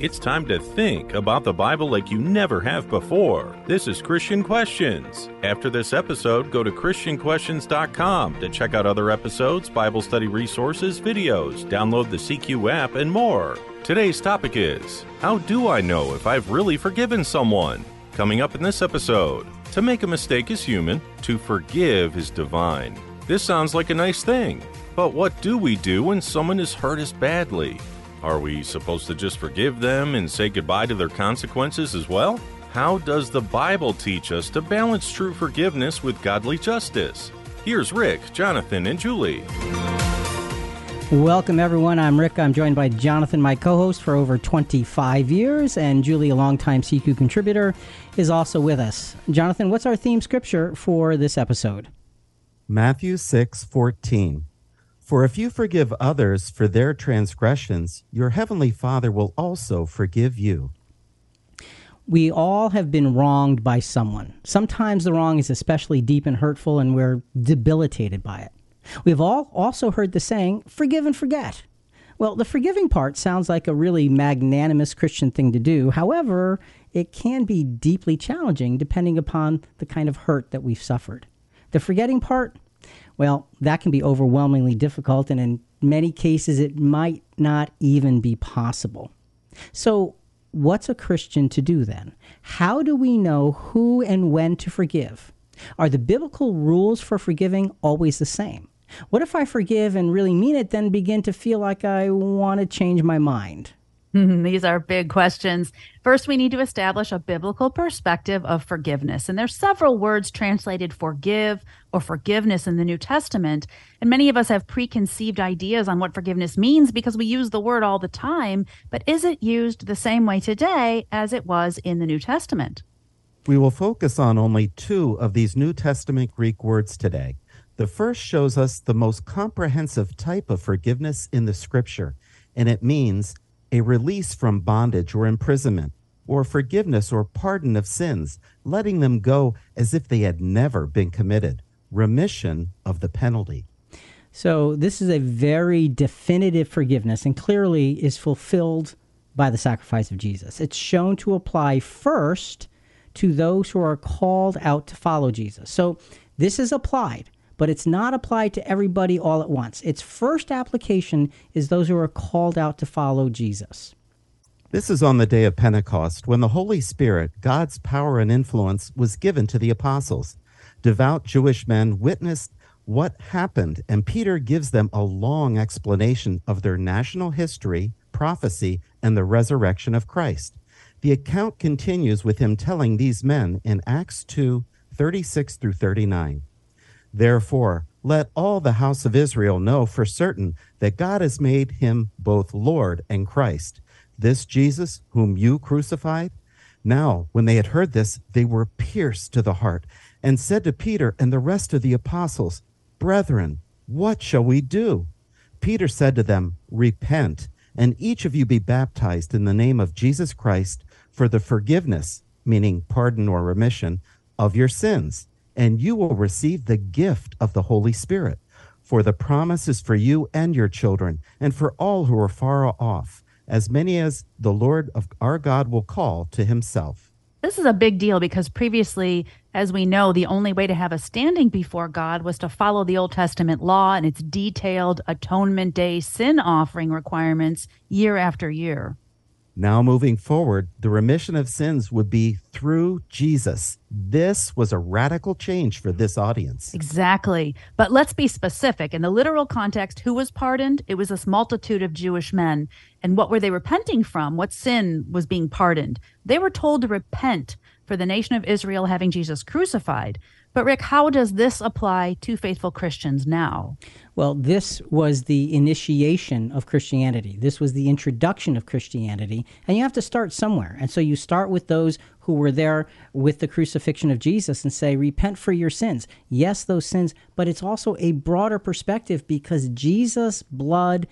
It's time to think about the Bible like you never have before. This is Christian Questions. After this episode, go to ChristianQuestions.com to check out other episodes, Bible study resources, videos, download the CQ app, and more. Today's topic is How do I know if I've really forgiven someone? Coming up in this episode, to make a mistake is human, to forgive is divine. This sounds like a nice thing, but what do we do when someone has hurt us badly? Are we supposed to just forgive them and say goodbye to their consequences as well? How does the Bible teach us to balance true forgiveness with godly justice? Here's Rick, Jonathan, and Julie. Welcome, everyone. I'm Rick. I'm joined by Jonathan, my co host for over 25 years, and Julie, a longtime CQ contributor, is also with us. Jonathan, what's our theme scripture for this episode? Matthew 6 14. For if you forgive others for their transgressions, your heavenly Father will also forgive you. We all have been wronged by someone. Sometimes the wrong is especially deep and hurtful, and we're debilitated by it. We've all also heard the saying, forgive and forget. Well, the forgiving part sounds like a really magnanimous Christian thing to do. However, it can be deeply challenging depending upon the kind of hurt that we've suffered. The forgetting part, well, that can be overwhelmingly difficult, and in many cases, it might not even be possible. So, what's a Christian to do then? How do we know who and when to forgive? Are the biblical rules for forgiving always the same? What if I forgive and really mean it, then begin to feel like I want to change my mind? These are big questions. First, we need to establish a biblical perspective of forgiveness. And there's several words translated forgive or forgiveness in the New Testament. And many of us have preconceived ideas on what forgiveness means because we use the word all the time. But is it used the same way today as it was in the New Testament? We will focus on only two of these New Testament Greek words today. The first shows us the most comprehensive type of forgiveness in the scripture, and it means a release from bondage or imprisonment, or forgiveness or pardon of sins, letting them go as if they had never been committed, remission of the penalty. So, this is a very definitive forgiveness and clearly is fulfilled by the sacrifice of Jesus. It's shown to apply first to those who are called out to follow Jesus. So, this is applied but it's not applied to everybody all at once. Its first application is those who are called out to follow Jesus. This is on the day of Pentecost when the Holy Spirit, God's power and influence, was given to the apostles. Devout Jewish men witnessed what happened, and Peter gives them a long explanation of their national history, prophecy, and the resurrection of Christ. The account continues with him telling these men in Acts 2 36 through 39. Therefore, let all the house of Israel know for certain that God has made him both Lord and Christ, this Jesus whom you crucified. Now, when they had heard this, they were pierced to the heart and said to Peter and the rest of the apostles, Brethren, what shall we do? Peter said to them, Repent, and each of you be baptized in the name of Jesus Christ for the forgiveness, meaning pardon or remission, of your sins and you will receive the gift of the Holy Spirit. For the promise is for you and your children, and for all who are far off, as many as the Lord of our God will call to himself. This is a big deal because previously, as we know, the only way to have a standing before God was to follow the Old Testament law and its detailed atonement day sin offering requirements year after year. Now, moving forward, the remission of sins would be through Jesus. This was a radical change for this audience. Exactly. But let's be specific. In the literal context, who was pardoned? It was this multitude of Jewish men. And what were they repenting from? What sin was being pardoned? They were told to repent for the nation of Israel having Jesus crucified. But, Rick, how does this apply to faithful Christians now? Well, this was the initiation of Christianity. This was the introduction of Christianity. And you have to start somewhere. And so you start with those who were there with the crucifixion of Jesus and say, Repent for your sins. Yes, those sins, but it's also a broader perspective because Jesus' blood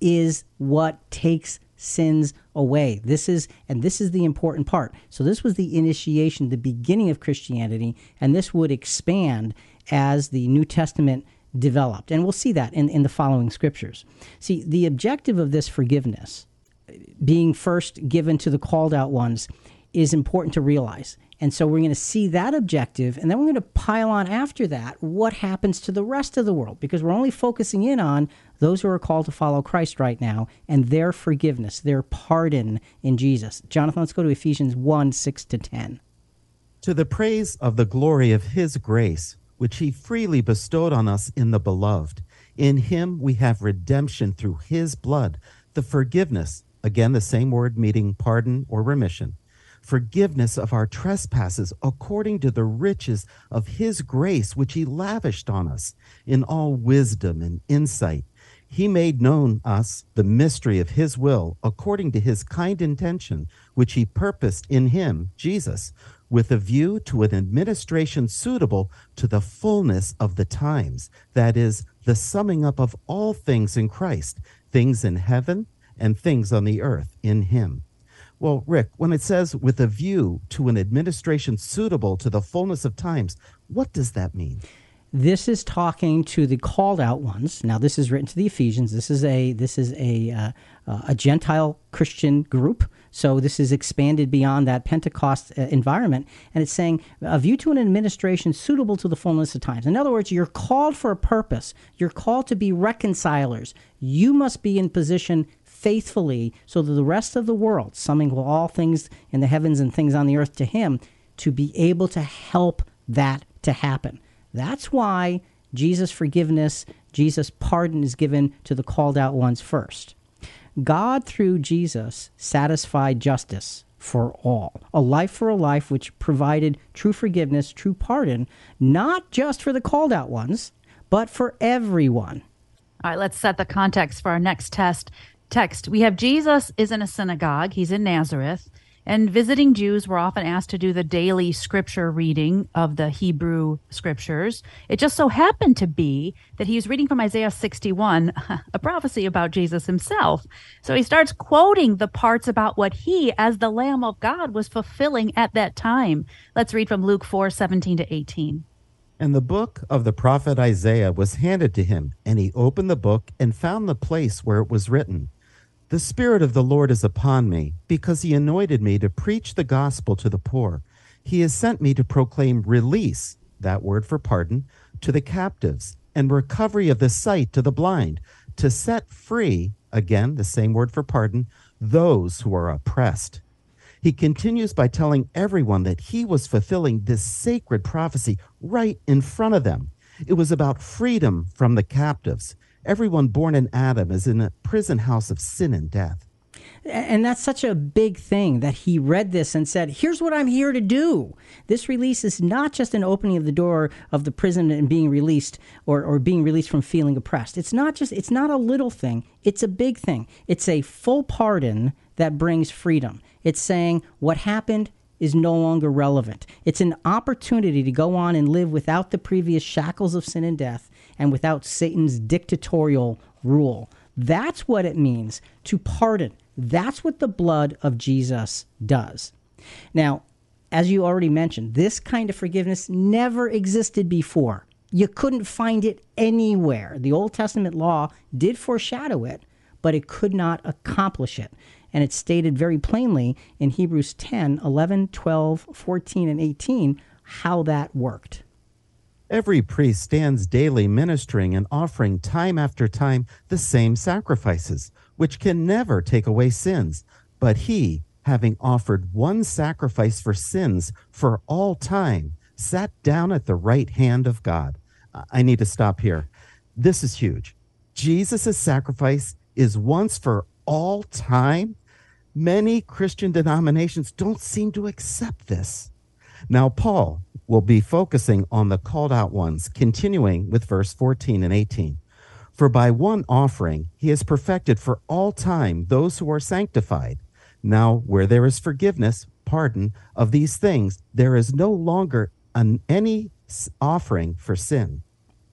is what takes sins away. This is, and this is the important part. So, this was the initiation, the beginning of Christianity, and this would expand as the New Testament developed. And we'll see that in, in the following scriptures. See, the objective of this forgiveness being first given to the called out ones is important to realize. And so we're going to see that objective, and then we're going to pile on after that what happens to the rest of the world, because we're only focusing in on those who are called to follow Christ right now and their forgiveness, their pardon in Jesus. Jonathan, let's go to Ephesians 1 6 to 10. To the praise of the glory of his grace, which he freely bestowed on us in the beloved. In him we have redemption through his blood, the forgiveness, again, the same word meaning pardon or remission forgiveness of our trespasses according to the riches of his grace, which he lavished on us in all wisdom and insight. He made known us the mystery of his will according to his kind intention, which he purposed in him, Jesus, with a view to an administration suitable to the fullness of the times, that is, the summing up of all things in Christ, things in heaven and things on the earth in him. Well, Rick, when it says with a view to an administration suitable to the fullness of times, what does that mean? This is talking to the called out ones. Now, this is written to the Ephesians. This is a this is a uh, uh, a Gentile Christian group. So this is expanded beyond that Pentecost uh, environment, and it's saying a view to an administration suitable to the fullness of times. In other words, you're called for a purpose. You're called to be reconcilers. You must be in position faithfully so that the rest of the world, summing all things in the heavens and things on the earth to him, to be able to help that to happen. That's why Jesus' forgiveness, Jesus' pardon is given to the called out ones first. God, through Jesus, satisfied justice for all, a life for a life which provided true forgiveness, true pardon, not just for the called out ones, but for everyone. All right, let's set the context for our next test text, we have Jesus is in a synagogue. He's in Nazareth. And visiting Jews were often asked to do the daily scripture reading of the Hebrew scriptures. It just so happened to be that he was reading from Isaiah 61, a prophecy about Jesus himself. So he starts quoting the parts about what he, as the Lamb of God, was fulfilling at that time. Let's read from Luke 4 17 to 18. And the book of the prophet Isaiah was handed to him, and he opened the book and found the place where it was written. The Spirit of the Lord is upon me, because he anointed me to preach the gospel to the poor. He has sent me to proclaim release, that word for pardon, to the captives, and recovery of the sight to the blind, to set free, again, the same word for pardon, those who are oppressed. He continues by telling everyone that he was fulfilling this sacred prophecy right in front of them. It was about freedom from the captives. Everyone born in Adam is in a prison house of sin and death. And that's such a big thing that he read this and said, Here's what I'm here to do. This release is not just an opening of the door of the prison and being released or, or being released from feeling oppressed. It's not just, it's not a little thing, it's a big thing. It's a full pardon that brings freedom. It's saying what happened is no longer relevant. It's an opportunity to go on and live without the previous shackles of sin and death and without Satan's dictatorial rule. That's what it means to pardon. That's what the blood of Jesus does. Now, as you already mentioned, this kind of forgiveness never existed before. You couldn't find it anywhere. The Old Testament law did foreshadow it, but it could not accomplish it. And it's stated very plainly in Hebrews 10, 11, 12, 14, and 18 how that worked. Every priest stands daily ministering and offering time after time the same sacrifices, which can never take away sins. But he, having offered one sacrifice for sins for all time, sat down at the right hand of God. I need to stop here. This is huge. Jesus' sacrifice is once for all time. Many Christian denominations don't seem to accept this. Now, Paul, will be focusing on the called out ones, continuing with verse 14 and 18. For by one offering he has perfected for all time those who are sanctified. Now, where there is forgiveness, pardon of these things, there is no longer an, any offering for sin.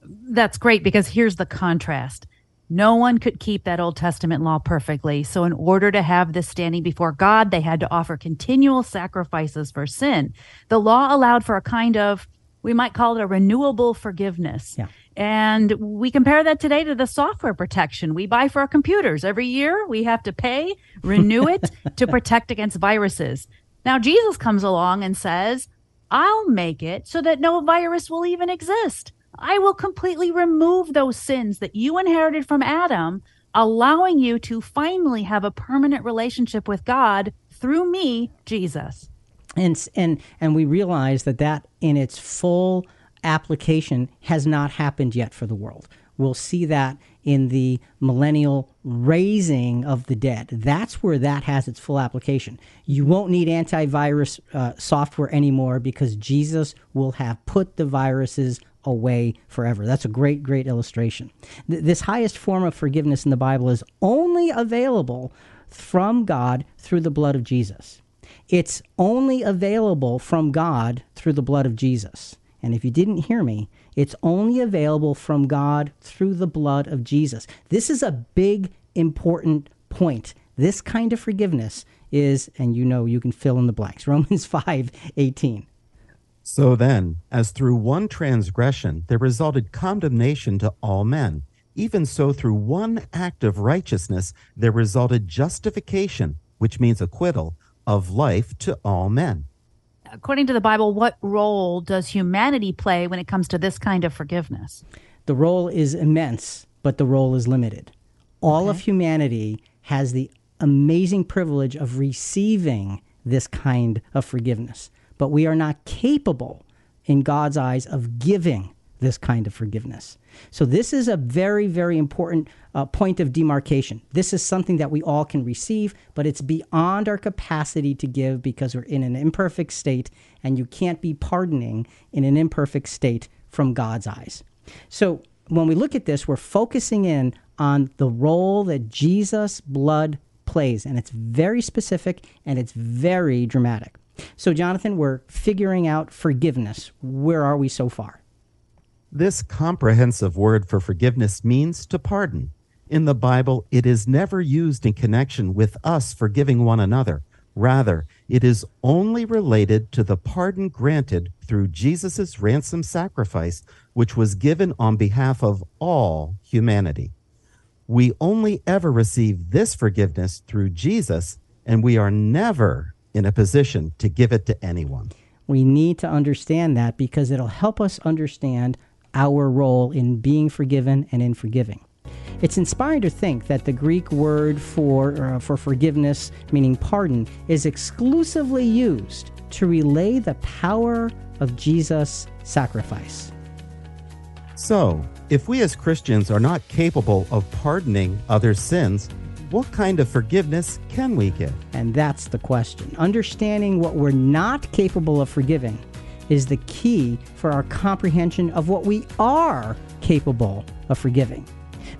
That's great because here's the contrast. No one could keep that Old Testament law perfectly. So, in order to have this standing before God, they had to offer continual sacrifices for sin. The law allowed for a kind of, we might call it a renewable forgiveness. Yeah. And we compare that today to the software protection we buy for our computers. Every year we have to pay, renew it to protect against viruses. Now, Jesus comes along and says, I'll make it so that no virus will even exist. I will completely remove those sins that you inherited from Adam, allowing you to finally have a permanent relationship with God through me, Jesus. And and and we realize that that in its full application has not happened yet for the world. We'll see that in the millennial raising of the dead. That's where that has its full application. You won't need antivirus uh, software anymore because Jesus will have put the viruses away forever. That's a great, great illustration. Th- this highest form of forgiveness in the Bible is only available from God through the blood of Jesus. It's only available from God through the blood of Jesus. And if you didn't hear me, it's only available from God through the blood of Jesus. This is a big, important point. This kind of forgiveness is, and you know you can fill in the blanks. Romans 5 18. So then, as through one transgression there resulted condemnation to all men, even so through one act of righteousness there resulted justification, which means acquittal, of life to all men. According to the Bible, what role does humanity play when it comes to this kind of forgiveness? The role is immense, but the role is limited. All Okay. of humanity has the amazing privilege of receiving this kind of forgiveness, but we are not capable in God's eyes of giving this kind of forgiveness. So, this is a very, very important uh, point of demarcation. This is something that we all can receive, but it's beyond our capacity to give because we're in an imperfect state, and you can't be pardoning in an imperfect state from God's eyes. So, when we look at this, we're focusing in on the role that Jesus' blood plays, and it's very specific and it's very dramatic. So, Jonathan, we're figuring out forgiveness. Where are we so far? This comprehensive word for forgiveness means to pardon. In the Bible, it is never used in connection with us forgiving one another. Rather, it is only related to the pardon granted through Jesus' ransom sacrifice, which was given on behalf of all humanity. We only ever receive this forgiveness through Jesus, and we are never in a position to give it to anyone. We need to understand that because it'll help us understand our role in being forgiven and in forgiving. It's inspiring to think that the Greek word for, uh, for forgiveness, meaning pardon, is exclusively used to relay the power of Jesus' sacrifice. So, if we as Christians are not capable of pardoning others' sins, what kind of forgiveness can we give? And that's the question. Understanding what we're not capable of forgiving is the key for our comprehension of what we are capable of forgiving.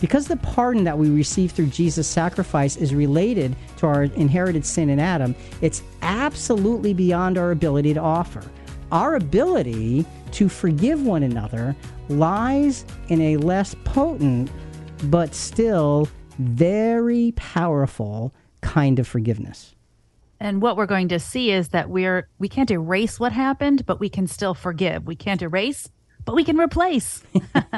Because the pardon that we receive through Jesus' sacrifice is related to our inherited sin in Adam, it's absolutely beyond our ability to offer. Our ability to forgive one another lies in a less potent, but still very powerful kind of forgiveness. And what we're going to see is that we're we can't erase what happened, but we can still forgive. We can't erase, but we can replace.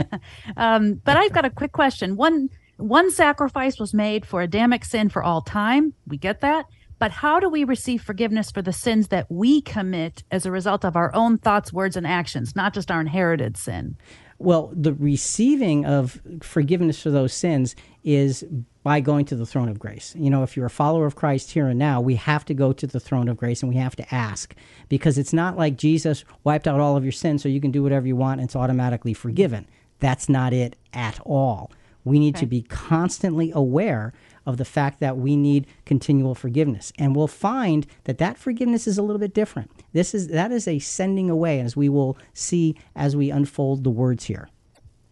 um, but I've got a quick question. One one sacrifice was made for Adamic sin for all time. We get that. But how do we receive forgiveness for the sins that we commit as a result of our own thoughts, words, and actions, not just our inherited sin? Well, the receiving of forgiveness for those sins is by going to the throne of grace. You know, if you're a follower of Christ here and now, we have to go to the throne of grace and we have to ask because it's not like Jesus wiped out all of your sins so you can do whatever you want and it's automatically forgiven. That's not it at all. We need to be constantly aware of the fact that we need continual forgiveness and we'll find that that forgiveness is a little bit different this is that is a sending away as we will see as we unfold the words here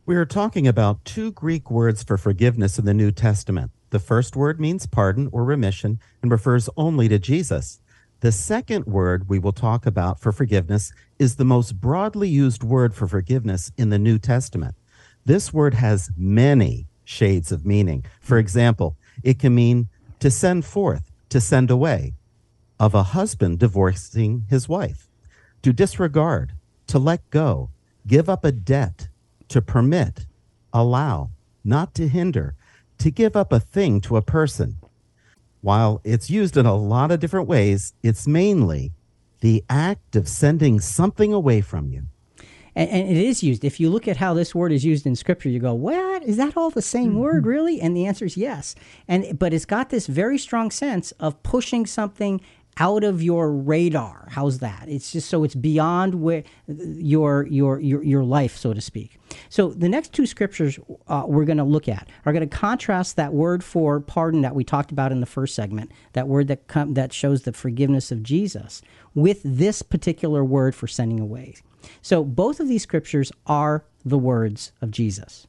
We are talking about two Greek words for forgiveness in the New Testament. The first word means pardon or remission and refers only to Jesus. The second word we will talk about for forgiveness is the most broadly used word for forgiveness in the New Testament. This word has many shades of meaning. For example, it can mean to send forth, to send away, of a husband divorcing his wife, to disregard, to let go, give up a debt, to permit, allow, not to hinder, to give up a thing to a person. While it's used in a lot of different ways, it's mainly the act of sending something away from you. And, and, it is used. If you look at how this word is used in Scripture, you go, "What is that? All the same mm-hmm. word, really?" And the answer is yes. And but it's got this very strong sense of pushing something out of your radar. How's that? It's just so it's beyond where your your your your life, so to speak. So the next two scriptures uh, we're going to look at are going to contrast that word for pardon that we talked about in the first segment, that word that com- that shows the forgiveness of Jesus, with this particular word for sending away. So both of these scriptures are the words of Jesus.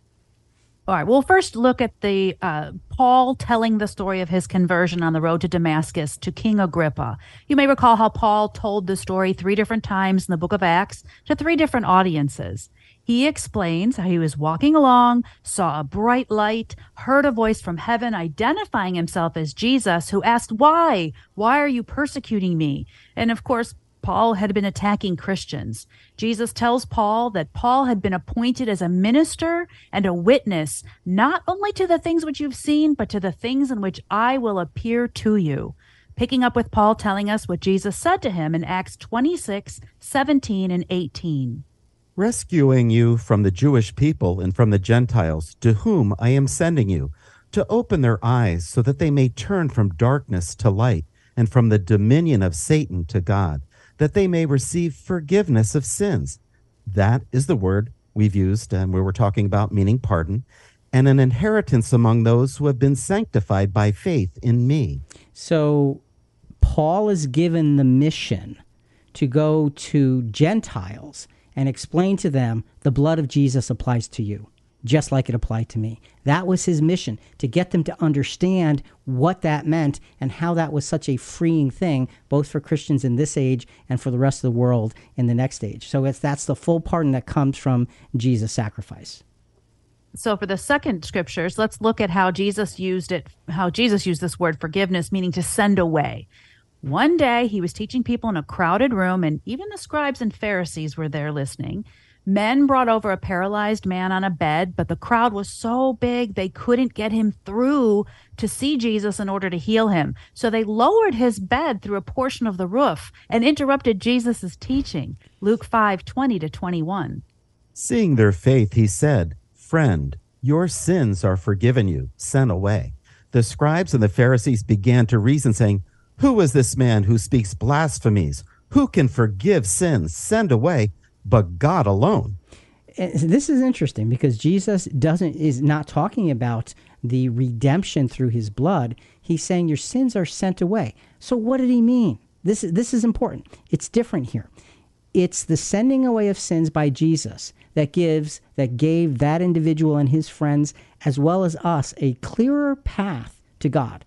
All right. We'll first look at the uh, Paul telling the story of his conversion on the road to Damascus to King Agrippa. You may recall how Paul told the story three different times in the book of Acts to three different audiences. He explains how he was walking along, saw a bright light, heard a voice from heaven identifying himself as Jesus, who asked, Why? Why are you persecuting me? And of course, Paul had been attacking Christians. Jesus tells Paul that Paul had been appointed as a minister and a witness, not only to the things which you've seen, but to the things in which I will appear to you. Picking up with Paul telling us what Jesus said to him in Acts 26, 17, and 18. Rescuing you from the Jewish people and from the Gentiles, to whom I am sending you, to open their eyes so that they may turn from darkness to light and from the dominion of Satan to God that they may receive forgiveness of sins. That is the word we've used um, and we were talking about meaning pardon and an inheritance among those who have been sanctified by faith in me. So Paul is given the mission to go to Gentiles and explain to them the blood of Jesus applies to you just like it applied to me. That was his mission to get them to understand what that meant and how that was such a freeing thing, both for Christians in this age and for the rest of the world in the next age. So it's that's the full pardon that comes from Jesus' sacrifice. So for the second scriptures, let's look at how Jesus used it, how Jesus used this word forgiveness, meaning to send away. One day he was teaching people in a crowded room, and even the scribes and Pharisees were there listening. Men brought over a paralyzed man on a bed, but the crowd was so big they couldn't get him through to see Jesus in order to heal him. So they lowered his bed through a portion of the roof and interrupted Jesus' teaching. Luke 5 20 to 21. Seeing their faith, he said, Friend, your sins are forgiven you. Sent away. The scribes and the Pharisees began to reason, saying, Who is this man who speaks blasphemies? Who can forgive sins? Send away but God alone. This is interesting because Jesus doesn't is not talking about the redemption through his blood. He's saying your sins are sent away. So what did he mean? This is this is important. It's different here. It's the sending away of sins by Jesus that gives that gave that individual and his friends as well as us a clearer path to God.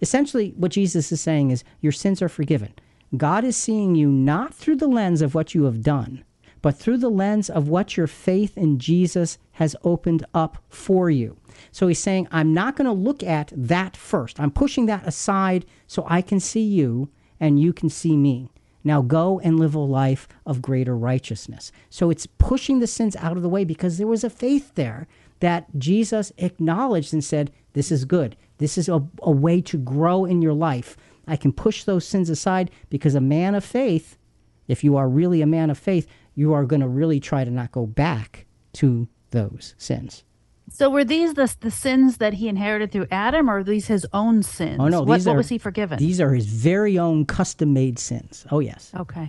Essentially what Jesus is saying is your sins are forgiven. God is seeing you not through the lens of what you have done, but through the lens of what your faith in Jesus has opened up for you. So he's saying, I'm not going to look at that first. I'm pushing that aside so I can see you and you can see me. Now go and live a life of greater righteousness. So it's pushing the sins out of the way because there was a faith there that Jesus acknowledged and said, This is good. This is a, a way to grow in your life. I can push those sins aside because a man of faith, if you are really a man of faith, you are going to really try to not go back to those sins. So were these the, the sins that he inherited through Adam, or these his own sins? Oh no, what, these are, was he forgiven? These are his very own custom-made sins. Oh yes. Okay.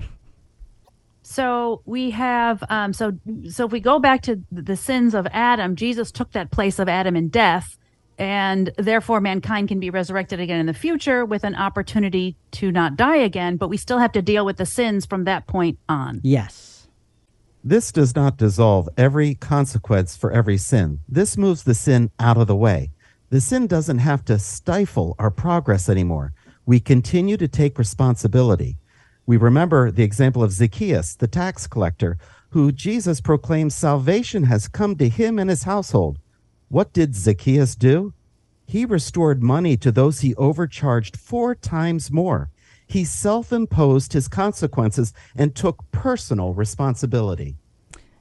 So we have um, so so if we go back to the sins of Adam, Jesus took that place of Adam in death, and therefore mankind can be resurrected again in the future with an opportunity to not die again. But we still have to deal with the sins from that point on. Yes. This does not dissolve every consequence for every sin. This moves the sin out of the way. The sin doesn't have to stifle our progress anymore. We continue to take responsibility. We remember the example of Zacchaeus, the tax collector, who Jesus proclaims salvation has come to him and his household. What did Zacchaeus do? He restored money to those he overcharged four times more he self imposed his consequences and took personal responsibility.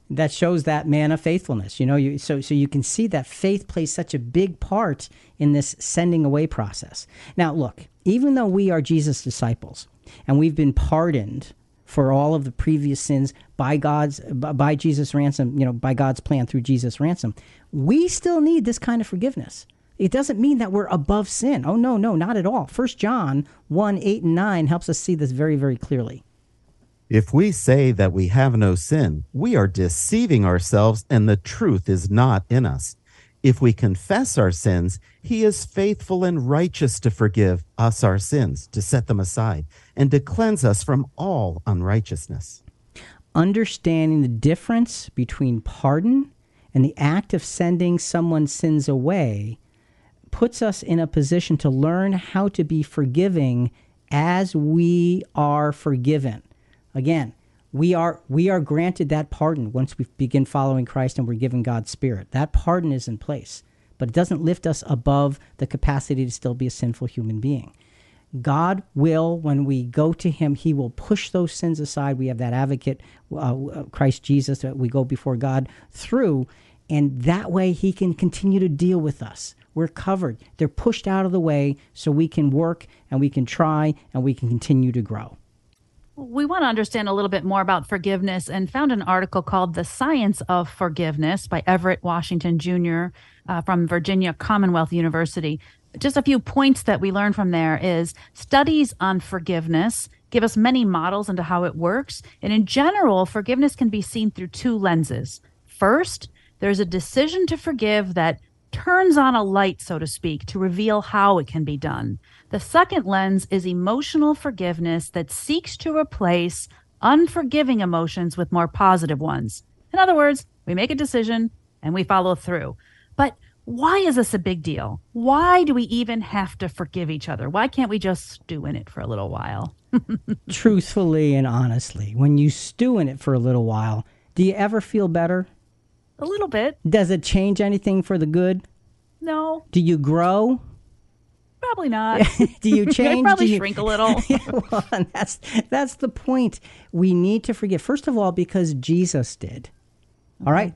that shows that man of faithfulness. You know, you, so so you can see that faith plays such a big part in this sending away process. Now, look, even though we are Jesus' disciples and we've been pardoned for all of the previous sins by God's by Jesus ransom, you know, by God's plan through Jesus ransom, we still need this kind of forgiveness. It doesn't mean that we're above sin. Oh no, no, not at all. First John 1, 8 and 9 helps us see this very, very clearly. If we say that we have no sin, we are deceiving ourselves and the truth is not in us. If we confess our sins, he is faithful and righteous to forgive us our sins, to set them aside, and to cleanse us from all unrighteousness. Understanding the difference between pardon and the act of sending someone's sins away puts us in a position to learn how to be forgiving as we are forgiven. Again, we are we are granted that pardon once we begin following Christ and we're given God's spirit. That pardon is in place, but it doesn't lift us above the capacity to still be a sinful human being. God will, when we go to Him, He will push those sins aside. We have that advocate, uh, uh Christ Jesus, that we go before God through, and that way He can continue to deal with us. We're covered. They're pushed out of the way so we can work and we can try and we can continue to grow we want to understand a little bit more about forgiveness and found an article called The Science of Forgiveness by Everett Worthington Jr. Uh, from Virginia Commonwealth University. Just a few points that we learned from there is studies on forgiveness give us many models into how it works. And in general, forgiveness can be seen through two lenses. First, there's a decision to forgive that turns on a light, so to speak, to reveal how it can be done. The second lens is emotional forgiveness that seeks to replace unforgiving emotions with more positive ones. In other words, we make a decision and we follow through. But why is this a big deal? Why do we even have to forgive each other? Why can't we just stew in it for a little while? Truthfully and honestly, when you stew in it for a little while, do you ever feel better? A little bit. Does it change anything for the good? No. Do you grow? Probably not. Do you change? Probably you... shrink a little. yeah, well, that's that's the point. We need to forgive. First of all, because Jesus did. All right.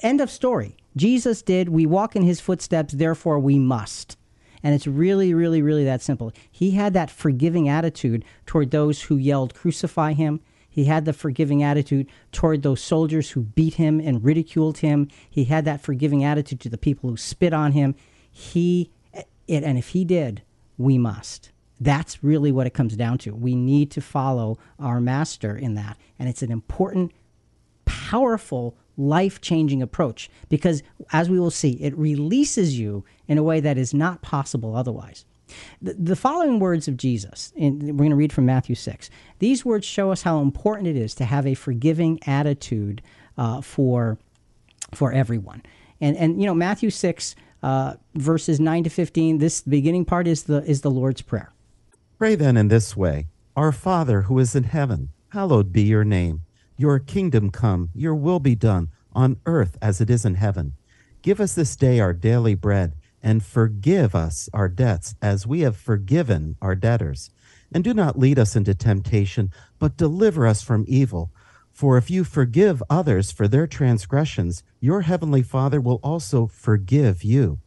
End of story. Jesus did. We walk in his footsteps, therefore we must. And it's really, really, really that simple. He had that forgiving attitude toward those who yelled, Crucify him. He had the forgiving attitude toward those soldiers who beat him and ridiculed him. He had that forgiving attitude to the people who spit on him. He it, and if he did, we must. That's really what it comes down to. We need to follow our master in that. And it's an important, powerful, life changing approach because, as we will see, it releases you in a way that is not possible otherwise. The, the following words of Jesus, and we're going to read from Matthew 6, these words show us how important it is to have a forgiving attitude uh, for, for everyone. And, and, you know, Matthew 6, uh, verses 9 to 15. This beginning part is the, is the Lord's Prayer. Pray then in this way Our Father who is in heaven, hallowed be your name. Your kingdom come, your will be done, on earth as it is in heaven. Give us this day our daily bread, and forgive us our debts as we have forgiven our debtors. And do not lead us into temptation, but deliver us from evil. For if you forgive others for their transgressions, your heavenly Father will also forgive you.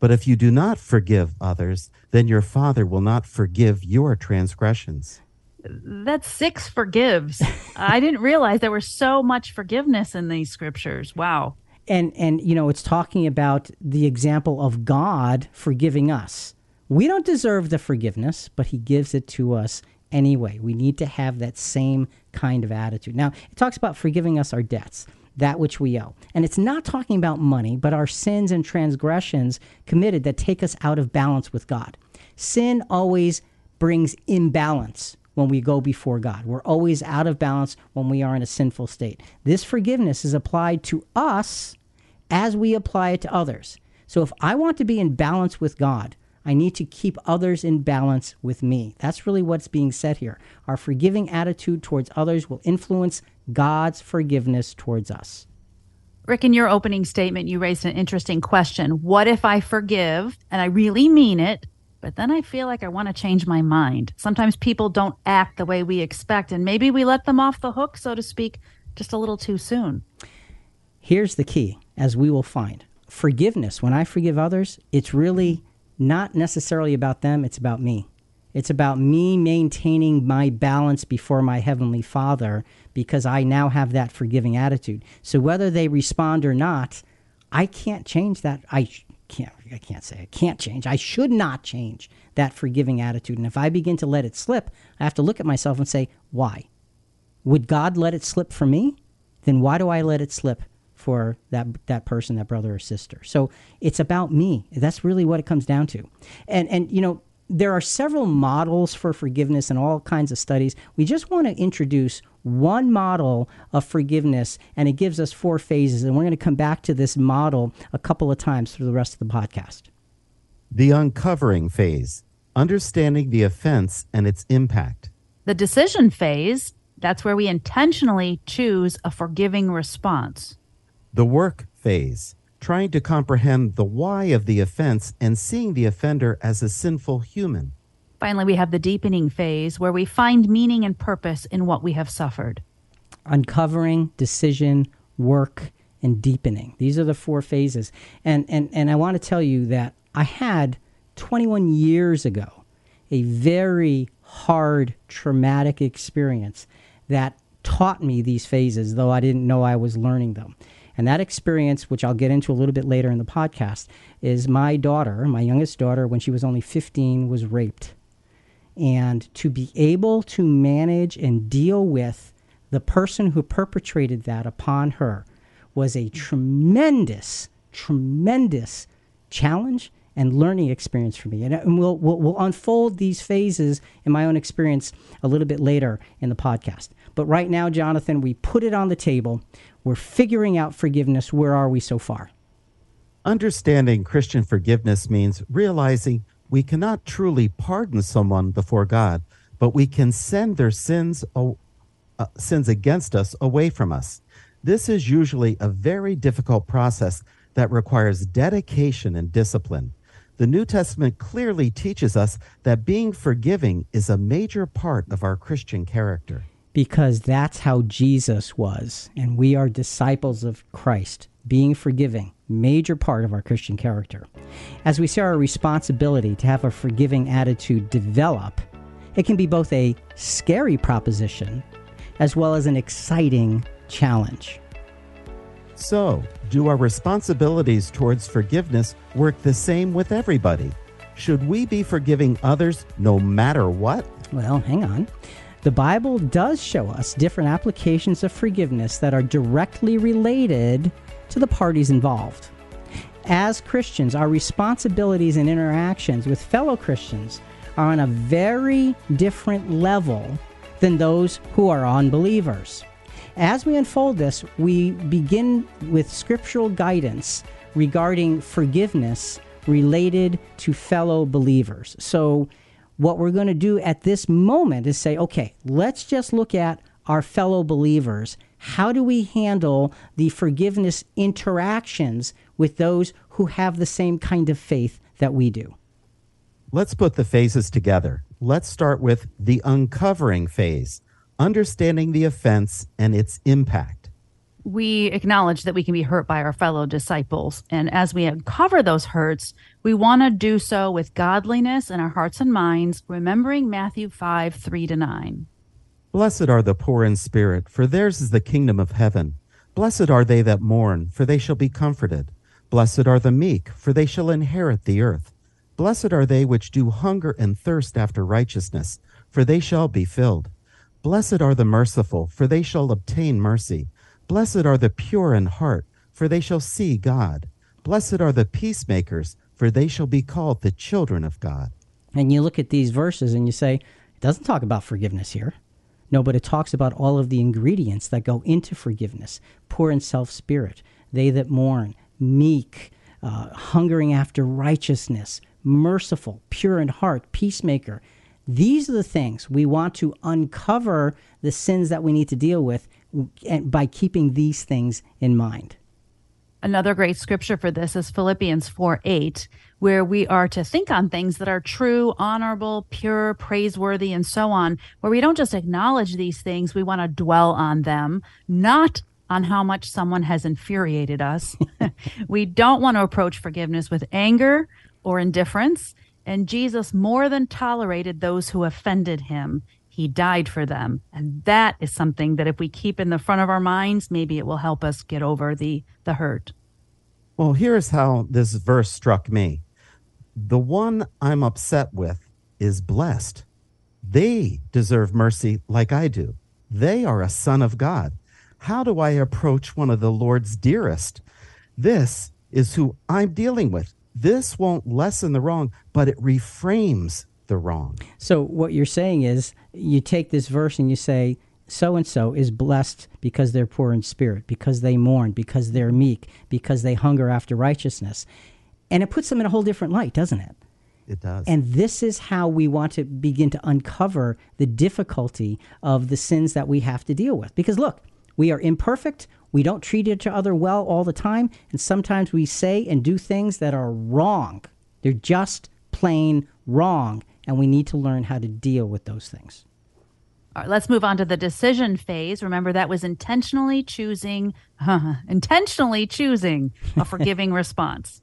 But if you do not forgive others, then your Father will not forgive your transgressions. That's six forgives. I didn't realize there was so much forgiveness in these scriptures. Wow. And and you know, it's talking about the example of God forgiving us. We don't deserve the forgiveness, but he gives it to us anyway. We need to have that same kind of attitude. Now, it talks about forgiving us our debts, that which we owe. And it's not talking about money, but our sins and transgressions committed that take us out of balance with God. Sin always brings imbalance when we go before God. We're always out of balance when we are in a sinful state. This forgiveness is applied to us as we apply it to others. So if I want to be in balance with God, I need to keep others in balance with me. That's really what's being said here. Our forgiving attitude towards others will influence God's forgiveness towards us. Rick, in your opening statement, you raised an interesting question. What if I forgive and I really mean it, but then I feel like I want to change my mind? Sometimes people don't act the way we expect, and maybe we let them off the hook, so to speak, just a little too soon. Here's the key, as we will find forgiveness, when I forgive others, it's really not necessarily about them, it's about me. It's about me maintaining my balance before my Heavenly Father because I now have that forgiving attitude. So whether they respond or not, I can't change that. I can't, I can't say I can't change. I should not change that forgiving attitude. And if I begin to let it slip, I have to look at myself and say, why? Would God let it slip for me? Then why do I let it slip for that that person, that brother or sister. So it's about me. That's really what it comes down to. And and you know, there are several models for forgiveness and all kinds of studies. We just want to introduce one model of forgiveness, and it gives us four phases. And we're going to come back to this model a couple of times through the rest of the podcast. The uncovering phase, understanding the offense and its impact. The decision phase, that's where we intentionally choose a forgiving response. The work phase, trying to comprehend the why of the offense and seeing the offender as a sinful human. Finally, we have the deepening phase where we find meaning and purpose in what we have suffered. Uncovering, decision, work, and deepening. These are the four phases. And, and, and I want to tell you that I had 21 years ago a very hard, traumatic experience that taught me these phases, though I didn't know I was learning them. And that experience, which I'll get into a little bit later in the podcast, is my daughter, my youngest daughter, when she was only 15, was raped. And to be able to manage and deal with the person who perpetrated that upon her was a tremendous, tremendous challenge and learning experience for me. And, uh, and we'll, we'll, we'll unfold these phases in my own experience a little bit later in the podcast. But right now, Jonathan, we put it on the table. We're figuring out forgiveness. Where are we so far? Understanding Christian forgiveness means realizing we cannot truly pardon someone before God, but we can send their sins, uh, sins against us away from us. This is usually a very difficult process that requires dedication and discipline. The New Testament clearly teaches us that being forgiving is a major part of our Christian character because that's how Jesus was. And we are disciples of Christ, being forgiving, major part of our Christian character. As we see our responsibility to have a forgiving attitude develop, it can be both a scary proposition as well as an exciting challenge. So, do our responsibilities towards forgiveness work the same with everybody? Should we be forgiving others no matter what? Well, hang on. The Bible does show us different applications of forgiveness that are directly related to the parties involved. As Christians, our responsibilities and interactions with fellow Christians are on a very different level than those who are unbelievers. As we unfold this, we begin with scriptural guidance regarding forgiveness related to fellow believers. So, what we're going to do at this moment is say, okay, let's just look at our fellow believers. How do we handle the forgiveness interactions with those who have the same kind of faith that we do? Let's put the phases together. Let's start with the uncovering phase, understanding the offense and its impact we acknowledge that we can be hurt by our fellow disciples. And as we uncover those hurts, we want to do so with godliness in our hearts and minds, remembering Matthew 5 3 to 9. Blessed are the poor in spirit, for theirs is the kingdom of heaven. Blessed are they that mourn, for they shall be comforted. Blessed are the meek, for they shall inherit the earth. Blessed are they which do hunger and thirst after righteousness, for they shall be filled. Blessed are the merciful, for they shall obtain mercy. Blessed are the pure in heart, for they shall see God. Blessed are the peacemakers, for they shall be called the children of God. And you look at these verses and you say, it doesn't talk about forgiveness here. No, but it talks about all of the ingredients that go into forgiveness poor in self spirit, they that mourn, meek, uh, hungering after righteousness, merciful, pure in heart, peacemaker. These are the things we want to uncover the sins that we need to deal with by keeping these things in mind. Another great scripture for this is Philippians 4 8, where we are to think on things that are true, honorable, pure, praiseworthy, and so on, where we don't just acknowledge these things, we want to dwell on them, not on how much someone has infuriated us. we don't want to approach forgiveness with anger or indifference. And Jesus more than tolerated those who offended him. He died for them. And that is something that if we keep in the front of our minds, maybe it will help us get over the, the hurt. Well, here's how this verse struck me the one I'm upset with is blessed. They deserve mercy like I do. They are a son of God. How do I approach one of the Lord's dearest? This is who I'm dealing with. This won't lessen the wrong, but it reframes the wrong. So, what you're saying is you take this verse and you say, so and so is blessed because they're poor in spirit, because they mourn, because they're meek, because they hunger after righteousness. And it puts them in a whole different light, doesn't it? It does. And this is how we want to begin to uncover the difficulty of the sins that we have to deal with. Because look, we are imperfect. We don't treat each other well all the time. And sometimes we say and do things that are wrong. They're just plain wrong. And we need to learn how to deal with those things. All right, let's move on to the decision phase. Remember that was intentionally choosing, uh, intentionally choosing a forgiving response.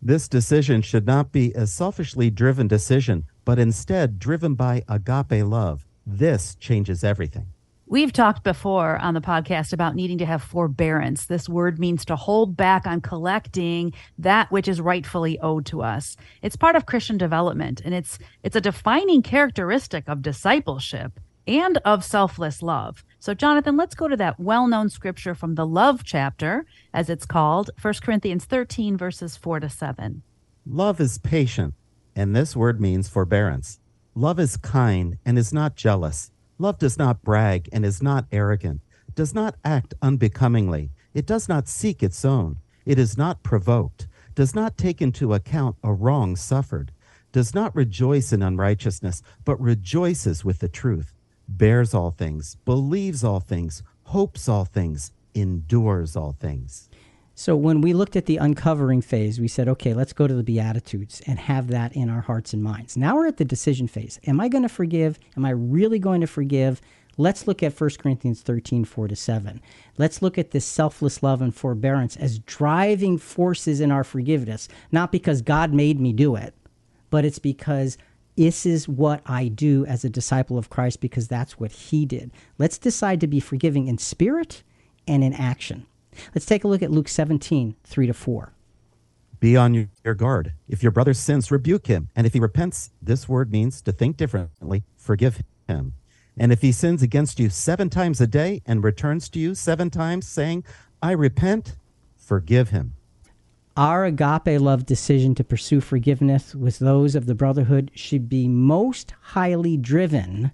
This decision should not be a selfishly driven decision, but instead driven by agape love. This changes everything. We've talked before on the podcast about needing to have forbearance. This word means to hold back on collecting that which is rightfully owed to us. It's part of Christian development and it's it's a defining characteristic of discipleship and of selfless love. So, Jonathan, let's go to that well known scripture from the love chapter, as it's called, 1 Corinthians 13, verses 4 to 7. Love is patient, and this word means forbearance. Love is kind and is not jealous. Love does not brag and is not arrogant, does not act unbecomingly. It does not seek its own. It is not provoked, does not take into account a wrong suffered, does not rejoice in unrighteousness, but rejoices with the truth bears all things, believes all things, hopes all things, endures all things. So when we looked at the uncovering phase, we said, okay, let's go to the Beatitudes and have that in our hearts and minds. Now we're at the decision phase. Am I going to forgive? Am I really going to forgive? Let's look at 1 Corinthians 13, 4 to 7. Let's look at this selfless love and forbearance as driving forces in our forgiveness, not because God made me do it, but it's because this is what I do as a disciple of Christ because that's what he did. Let's decide to be forgiving in spirit and in action. Let's take a look at Luke 17, 3 to 4. Be on your guard. If your brother sins, rebuke him. And if he repents, this word means to think differently, forgive him. And if he sins against you seven times a day and returns to you seven times, saying, I repent, forgive him. Our agape love decision to pursue forgiveness with those of the brotherhood should be most highly driven,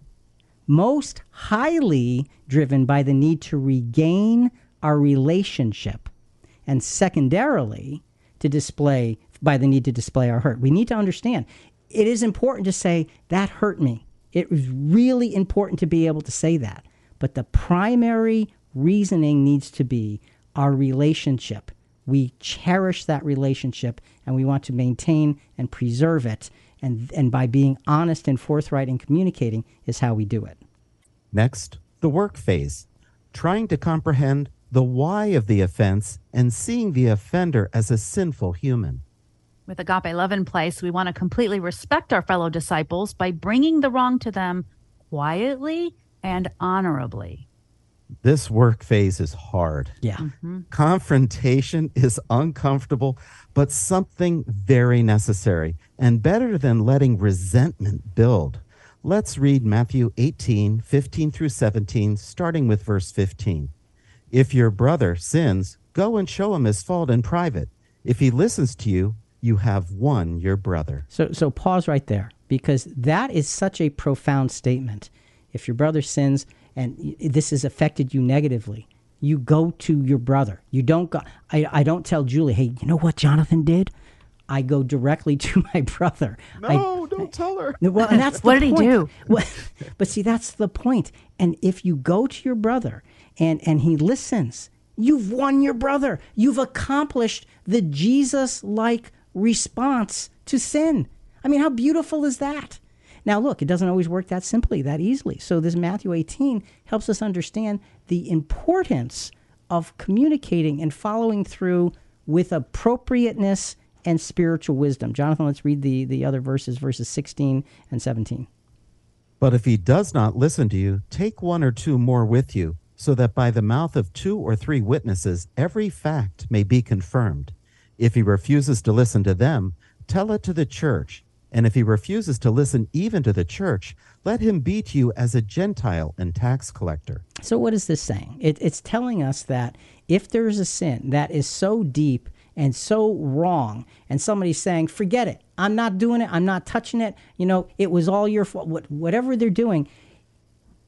most highly driven by the need to regain our relationship, and secondarily, to display by the need to display our hurt. We need to understand it is important to say, that hurt me. It was really important to be able to say that. But the primary reasoning needs to be our relationship we cherish that relationship and we want to maintain and preserve it. And, and by being honest and forthright and communicating is how we do it. Next, the work phase, trying to comprehend the why of the offense and seeing the offender as a sinful human. With agape love in place, we want to completely respect our fellow disciples by bringing the wrong to them quietly and honorably this work phase is hard. Yeah. Mm-hmm. Confrontation is uncomfortable, but something very necessary and better than letting resentment build. Let's read Matthew 18, 15 through 17, starting with verse 15. If your brother sins, go and show him his fault in private. If he listens to you, you have won your brother. So, so pause right there because that is such a profound statement. If your brother sins, and this has affected you negatively, you go to your brother. You don't go. I, I don't tell Julie, hey, you know what Jonathan did? I go directly to my brother. No, I, don't tell her. Well, and that's what did point. he do? Well, but see, that's the point. And if you go to your brother and and he listens, you've won your brother. You've accomplished the Jesus-like response to sin. I mean, how beautiful is that? Now, look, it doesn't always work that simply, that easily. So, this Matthew 18 helps us understand the importance of communicating and following through with appropriateness and spiritual wisdom. Jonathan, let's read the, the other verses, verses 16 and 17. But if he does not listen to you, take one or two more with you, so that by the mouth of two or three witnesses every fact may be confirmed. If he refuses to listen to them, tell it to the church. And if he refuses to listen even to the church, let him be to you as a Gentile and tax collector. So, what is this saying? It, it's telling us that if there is a sin that is so deep and so wrong, and somebody's saying, forget it, I'm not doing it, I'm not touching it, you know, it was all your fault, whatever they're doing,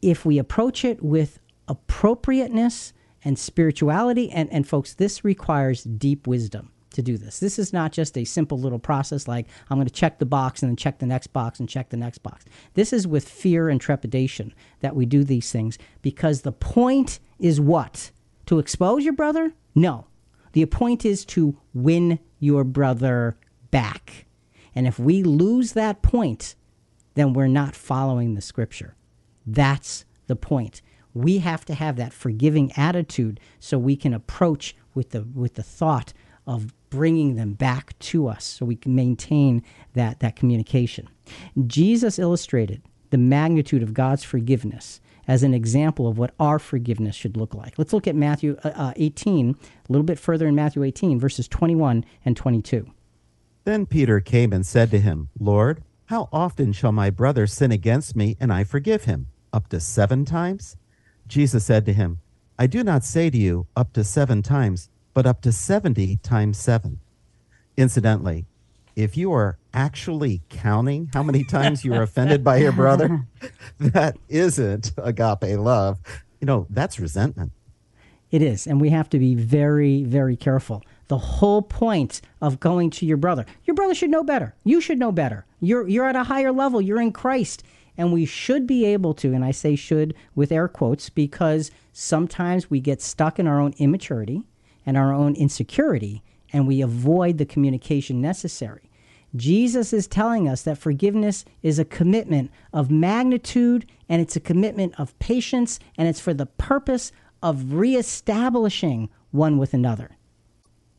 if we approach it with appropriateness and spirituality, and, and folks, this requires deep wisdom to do this. This is not just a simple little process like I'm going to check the box and then check the next box and check the next box. This is with fear and trepidation that we do these things because the point is what? To expose your brother? No. The point is to win your brother back. And if we lose that point, then we're not following the scripture. That's the point. We have to have that forgiving attitude so we can approach with the with the thought of bringing them back to us so we can maintain that, that communication. Jesus illustrated the magnitude of God's forgiveness as an example of what our forgiveness should look like. Let's look at Matthew uh, uh 18, a little bit further in Matthew 18, verses 21 and 22. Then Peter came and said to him, Lord, how often shall my brother sin against me and I forgive him? Up to seven times? Jesus said to him, I do not say to you up to seven times, but up to 70 times seven. Incidentally, if you are actually counting how many times you are offended by your brother, that isn't agape love. You know, that's resentment. It is. And we have to be very, very careful. The whole point of going to your brother, your brother should know better. You should know better. You're, you're at a higher level, you're in Christ. And we should be able to, and I say should with air quotes, because sometimes we get stuck in our own immaturity and our own insecurity, and we avoid the communication necessary. Jesus is telling us that forgiveness is a commitment of magnitude and it's a commitment of patience and it's for the purpose of reestablishing one with another.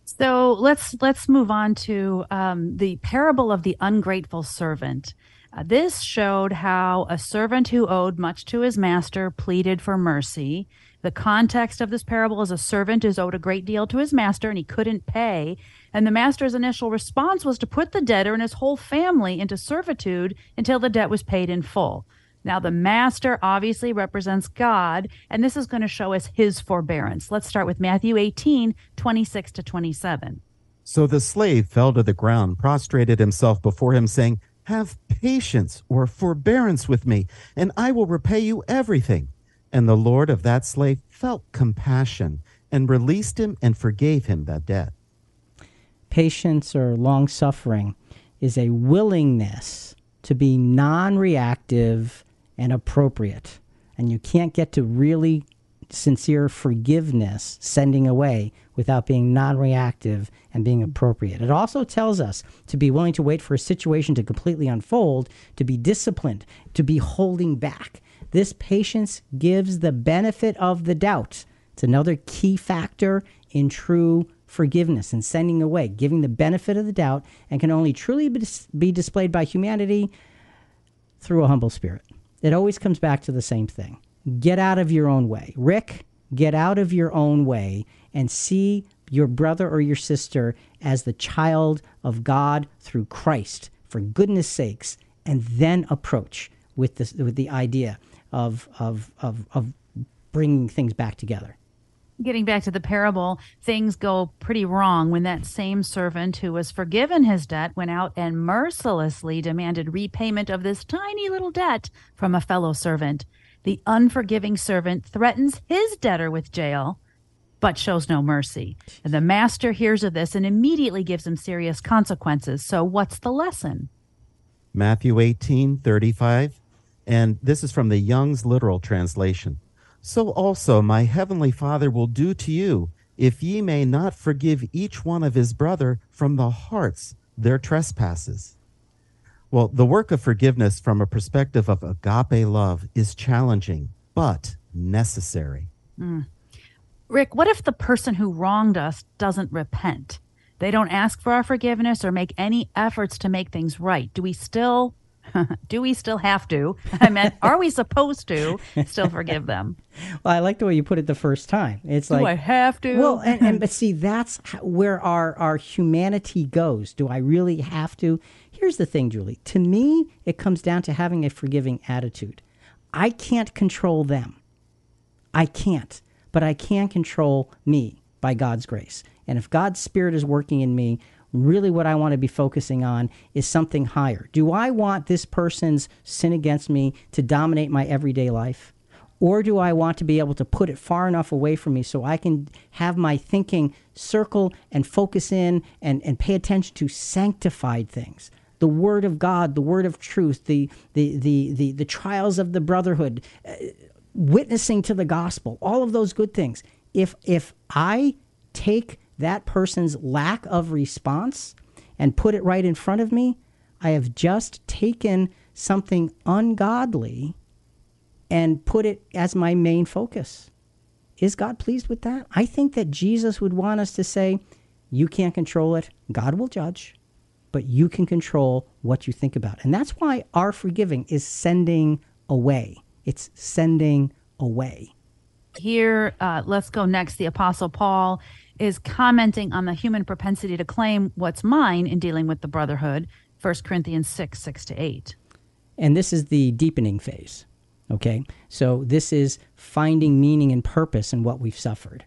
So let's let's move on to um, the parable of the ungrateful servant. Uh, this showed how a servant who owed much to his master pleaded for mercy. The context of this parable is a servant is owed a great deal to his master and he couldn't pay. And the master's initial response was to put the debtor and his whole family into servitude until the debt was paid in full. Now, the master obviously represents God, and this is going to show us his forbearance. Let's start with Matthew 18, 26 to 27. So the slave fell to the ground, prostrated himself before him, saying, Have patience or forbearance with me, and I will repay you everything. And the Lord of that slave felt compassion and released him and forgave him that debt. Patience or long suffering is a willingness to be non reactive and appropriate. And you can't get to really sincere forgiveness, sending away, without being non reactive and being appropriate. It also tells us to be willing to wait for a situation to completely unfold, to be disciplined, to be holding back. This patience gives the benefit of the doubt. It's another key factor in true forgiveness and sending away, giving the benefit of the doubt, and can only truly be displayed by humanity through a humble spirit. It always comes back to the same thing get out of your own way. Rick, get out of your own way and see your brother or your sister as the child of God through Christ, for goodness sakes, and then approach with, this, with the idea of of of, of bringing things back together getting back to the parable, things go pretty wrong when that same servant who was forgiven his debt went out and mercilessly demanded repayment of this tiny little debt from a fellow servant. The unforgiving servant threatens his debtor with jail, but shows no mercy. And the master hears of this and immediately gives him serious consequences. So, what's the lesson? Matthew 18 35 and this is from the Young's literal translation. So also my heavenly Father will do to you, if ye may not forgive each one of his brother from the hearts their trespasses. Well, the work of forgiveness from a perspective of agape love is challenging, but necessary. Mm. Rick, what if the person who wronged us doesn't repent? They don't ask for our forgiveness or make any efforts to make things right. Do we still do we still have to? I meant, are we supposed to still forgive them? Well, I like the way you put it the first time. It's like do like I have to? Well, and, and but see, that's where our our humanity goes. Do I really have to? Here's the thing, Julie. To me, it comes down to having a forgiving attitude. I can't control them. I can't, but I can control me by God's grace. And if God's Spirit is working in me, really what I want to be focusing on is something higher. Do I want this person's sin against me to dominate my everyday life? Or do I want to be able to put it far enough away from me so I can have my thinking circle and focus in and, and pay attention to sanctified things? The Word of God, the Word of truth, the, the, the, the, the trials of the brotherhood, uh, witnessing to the gospel, all of those good things. If, if I take that person's lack of response and put it right in front of me, I have just taken something ungodly and put it as my main focus. Is God pleased with that? I think that Jesus would want us to say, You can't control it, God will judge, but you can control what you think about. And that's why our forgiving is sending away. It's sending away. Here, uh, let's go next. The Apostle Paul is commenting on the human propensity to claim what's mine in dealing with the brotherhood 1 corinthians 6 6 to 8 and this is the deepening phase okay? So this is finding meaning and purpose in what we've suffered.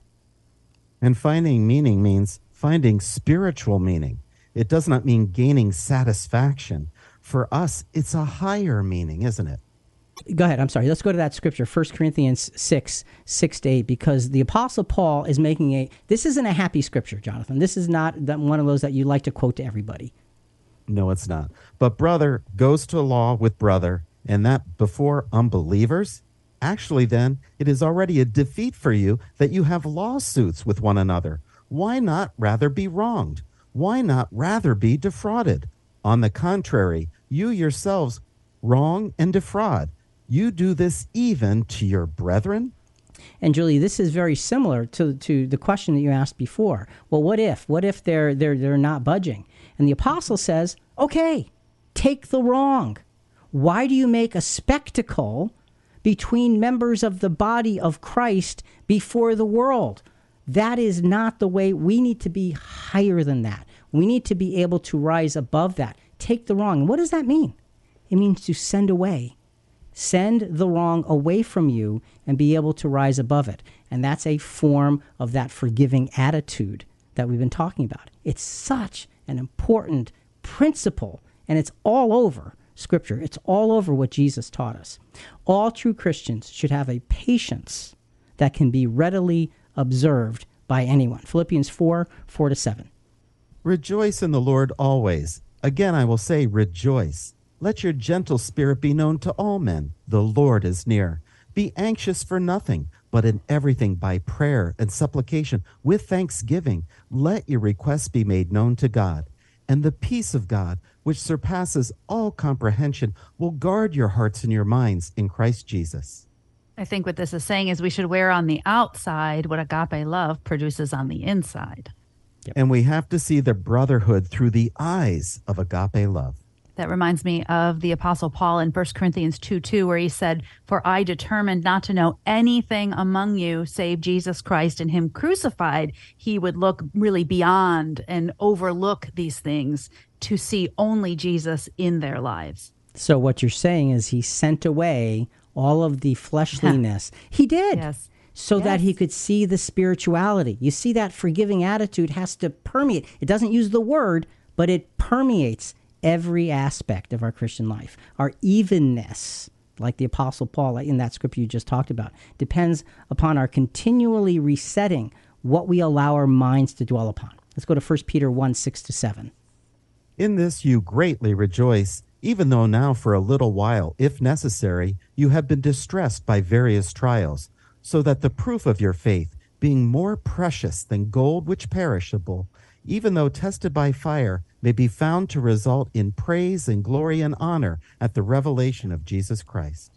And finding meaning means finding spiritual meaning. It does not mean gaining satisfaction. For us it's a higher meaning isn't it go ahead i'm sorry. Let's go to that scripture 1 corinthians 6 6 to 8 because the apostle paul is making a this isn't a happy scripture jonathan. This is not one of those that you like to quote to everybody. No it's not. But brother goes to law with brother and that before unbelievers actually then it is already a defeat for you that you have lawsuits with one another. Why not rather be wronged? Why not rather be defrauded? On the contrary you yourselves wrong and defraud you do this even to your brethren? And Julie, this is very similar to, to the question that you asked before. Well, what if? What if they're they're they're not budging? And the apostle says, "Okay, take the wrong. Why do you make a spectacle between members of the body of Christ before the world? That is not the way we need to be higher than that. We need to be able to rise above that. Take the wrong. what does that mean? It means to send away send the wrong away from you and be able to rise above it. And that's a form of that forgiving attitude that we've been talking about. It's such an important principle, and it's all over Scripture. It's all over what Jesus taught us. All true Christians should have a patience that can be readily observed by anyone. Philippians 4 4 to 7. Rejoice in the Lord always. Again, I will say, rejoice. Let your gentle spirit be known to all men. The Lord is near. Be anxious for nothing, but in everything by prayer and supplication with thanksgiving, let your requests be made known to God. And the peace of God, which surpasses all comprehension, will guard your hearts and your minds in Christ Jesus. I think what this is saying is we should wear on the outside what agape love produces on the inside. Yep. And we have to see the brotherhood through the eyes of agape love. That reminds me of the Apostle Paul in 1 Corinthians 2 2, where he said, For I determined not to know anything among you save Jesus Christ and Him crucified. He would look really beyond and overlook these things to see only Jesus in their lives. So, what you're saying is he sent away all of the fleshliness. he did. Yes so yes. that he could see the spirituality. You see, that forgiving attitude has to permeate. It doesn't use the word, but it permeates every aspect of our Christian life. Our evenness, like the Apostle Paul in that scripture you just talked about, depends upon our continually resetting what we allow our minds to dwell upon. Let's go to 1 Peter 1 6 to 7. In this you greatly rejoice, even though now for a little while, if necessary, you have been distressed by various trials, so that the proof of your faith, being more precious than gold which perishable, even though tested by fire, may be found to result in praise and glory and honor at the revelation of Jesus Christ.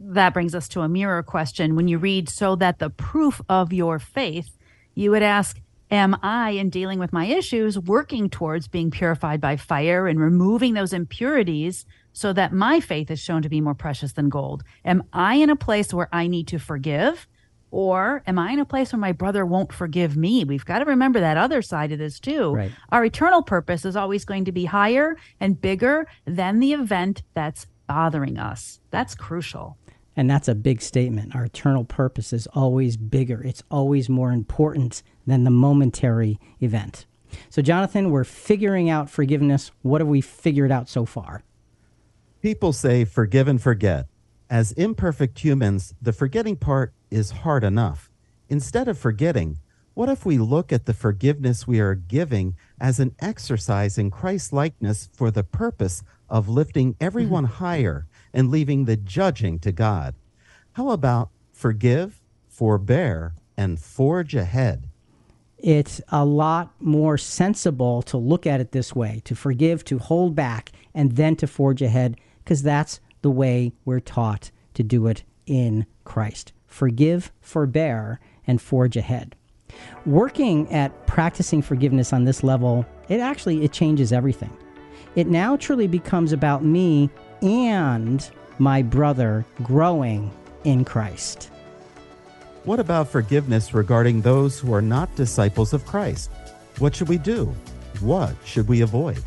that brings us to a mirror question. When you read, so that the proof of your faith, you would ask, Am I, in dealing with my issues, working towards being purified by fire and removing those impurities so that my faith is shown to be more precious than gold? Am I in a place where I need to forgive? Or am I in a place where my brother won't forgive me? We've got to remember that other side of this too. Right. Our eternal purpose is always going to be higher and bigger than the event that's bothering us. That's crucial. And that's a big statement. Our eternal purpose is always bigger, it's always more important than the momentary event. So, Jonathan, we're figuring out forgiveness. What have we figured out so far? People say forgive and forget. As imperfect humans, the forgetting part is hard enough. Instead of forgetting, what if we look at the forgiveness we are giving as an exercise in Christ likeness for the purpose of lifting everyone mm-hmm. higher and leaving the judging to God? How about forgive, forbear, and forge ahead? It's a lot more sensible to look at it this way to forgive, to hold back, and then to forge ahead, because that's the way we're taught to do it in Christ. Forgive, forbear, and forge ahead. Working at practicing forgiveness on this level, it actually it changes everything. It now truly becomes about me and my brother growing in Christ. What about forgiveness regarding those who are not disciples of Christ? What should we do? What should we avoid?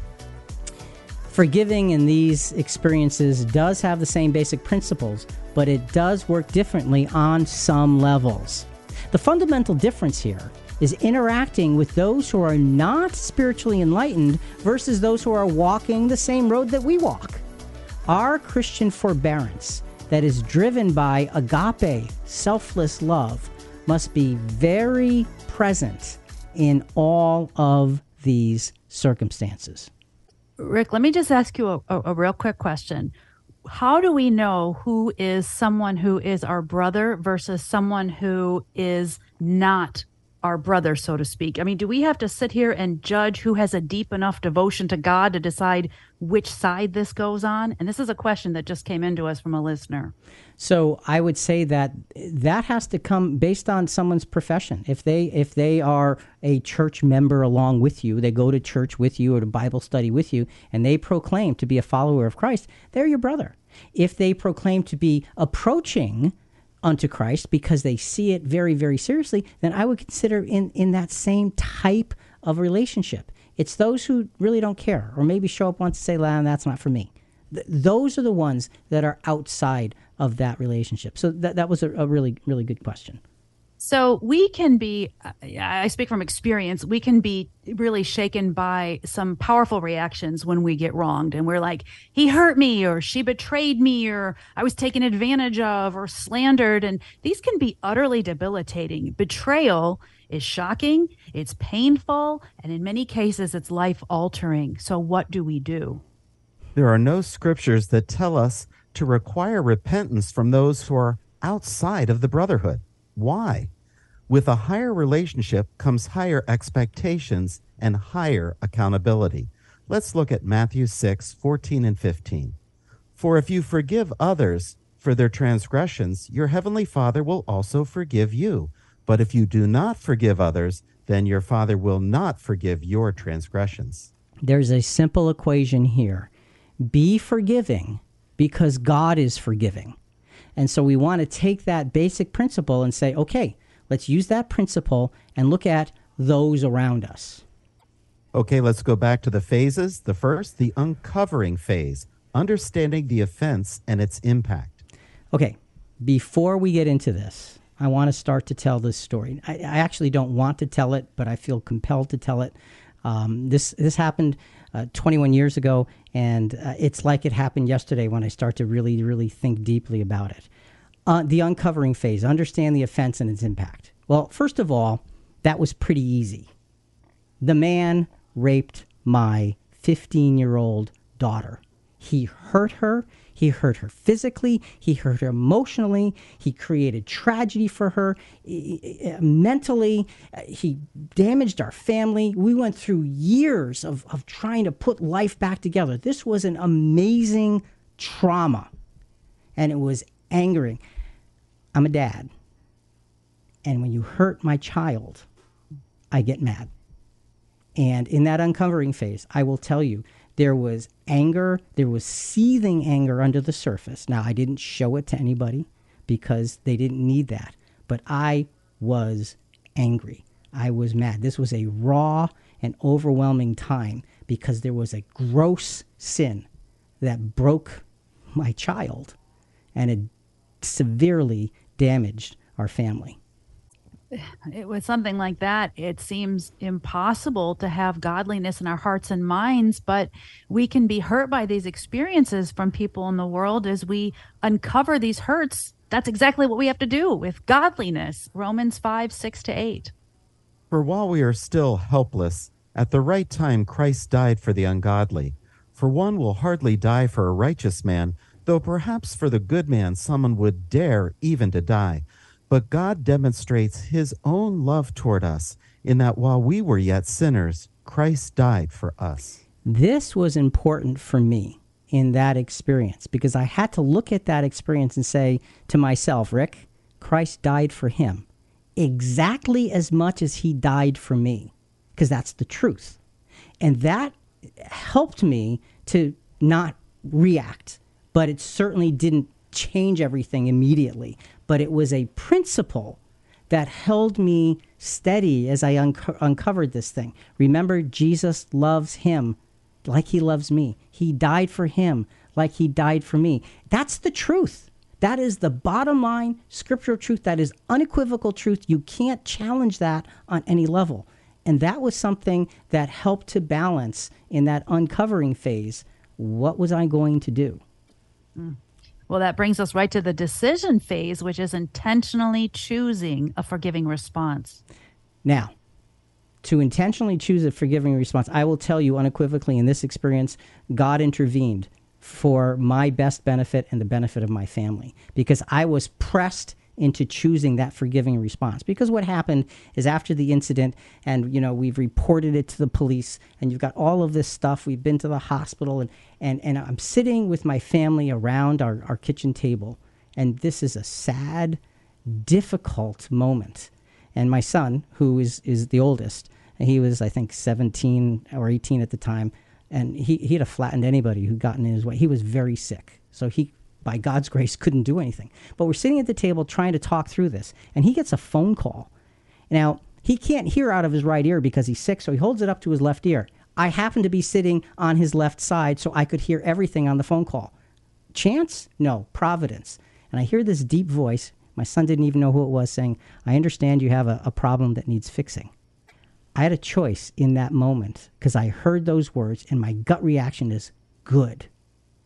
Forgiving in these experiences does have the same basic principles, but it does work differently on some levels. The fundamental difference here is interacting with those who are not spiritually enlightened versus those who are walking the same road that we walk. Our Christian forbearance that is driven by agape, selfless love, must be very present in all of these circumstances. Rick, let me just ask you a, a, a, real quick question. How do we know who is someone who is our brother versus someone who is not our brother, so to speak? I mean, do we have to sit here and judge who has a deep enough devotion to God to decide which side this goes on? And this is a question that just came into us from a listener. So I would say that that has to come based on someone's profession. If they if they are a church member along with you, they go to church with you or to Bible study with you, and they proclaim to be a follower of Christ, they're your brother. If they proclaim to be approaching unto Christ because they see it very, very seriously, then I would consider in, in that same type of relationship. It's those who really don't care or maybe show up once and say, "Nah, that's not for me. Th- those are the ones that are outside of that relationship. So that, that was a, a really, really good question. So we can be, I speak from experience, we can be really shaken by some powerful reactions when we get wronged. And we're like, he hurt me, or she betrayed me, or I was taken advantage of, or slandered. And these can be utterly debilitating. Betrayal is shocking, it's painful, and in many cases, it's life altering. So what do we do? There are no scriptures that tell us to require repentance from those who are outside of the brotherhood. Why? With a higher relationship comes higher expectations and higher accountability. Let's look at Matthew 6 14 and 15. For if you forgive others for their transgressions, your heavenly Father will also forgive you. But if you do not forgive others, then your Father will not forgive your transgressions. There's a simple equation here be forgiving because God is forgiving. And so we want to take that basic principle and say, okay, let's use that principle and look at those around us. Okay, let's go back to the phases. The first, the uncovering phase, understanding the offense and its impact. Okay, before we get into this, I want to start to tell this story. I, I actually don't want to tell it, but I feel compelled to tell it. Um, this this happened uh, 21 years ago, and uh, it's like it happened yesterday when I start to really, really think deeply about it. Uh, the uncovering phase, understand the offense and its impact. Well, first of all, that was pretty easy. The man raped my 15 year old daughter. He hurt her. He hurt her physically. He hurt her emotionally. He created tragedy for her mentally. Uh, he damaged our family. We went through years of, of trying to put life back together. This was an amazing trauma. And it was angering. I'm a dad. And when you hurt my child, I get mad. And in that uncovering phase, I will tell you, there was anger, there was seething anger under the surface. Now, I didn't show it to anybody because they didn't need that, but I was angry. I was mad. This was a raw and overwhelming time because there was a gross sin that broke my child and it severely damaged our family it, with something like that, it seems impossible to have godliness in our hearts and minds, but we can be hurt by these experiences from people in the world as we uncover these hurts. That's exactly what we have to do with godliness. Romans 5 6 to 8. For while we are still helpless, at the right time Christ died for the ungodly. For one will hardly die for a righteous man, though perhaps for the good man someone would dare even to die. But God demonstrates his own love toward us in that while we were yet sinners, Christ died for us. This was important for me in that experience because I had to look at that experience and say to myself, Rick, Christ died for him exactly as much as he died for me because that's the truth. And that helped me to not react, but it certainly didn't change everything immediately but it was a principle that held me steady as I unco- uncovered this thing. Remember, Jesus loves him like he loves me. He died for him like he died for me. That's the truth. That is the bottom line scriptural truth. That is unequivocal truth. You can't challenge that on any level. And that was something that helped to balance in that uncovering phase. What was I going to do? Mm. Well, that brings us right to the decision phase, which is intentionally choosing a forgiving response. Now, to intentionally choose a forgiving response, I will tell you unequivocally in this experience, God intervened for my best benefit and the benefit of my family because I was pressed into choosing that forgiving response. Because what happened is after the incident and you know we've reported it to the police and you've got all of this stuff we've been to the hospital and and, and i'm sitting with my family around our, our kitchen table and this is a sad difficult moment. And my son who is is the oldest he was i think 17 or 18 at the time and he, he'd have flattened anybody who'd gotten in his way he was very sick. So he by God's grace, couldn't do anything. But we're sitting at the table trying to talk through this, and he gets a phone call. Now, he can't hear out of his right ear because he's sick, so he holds it up to his left ear. I happen to be sitting on his left side, so I could hear everything on the phone call. Chance? No, providence. And I hear this deep voice. My son didn't even know who it was saying, I understand you have a, a problem that needs fixing. I had a choice in that moment because I heard those words, and my gut reaction is good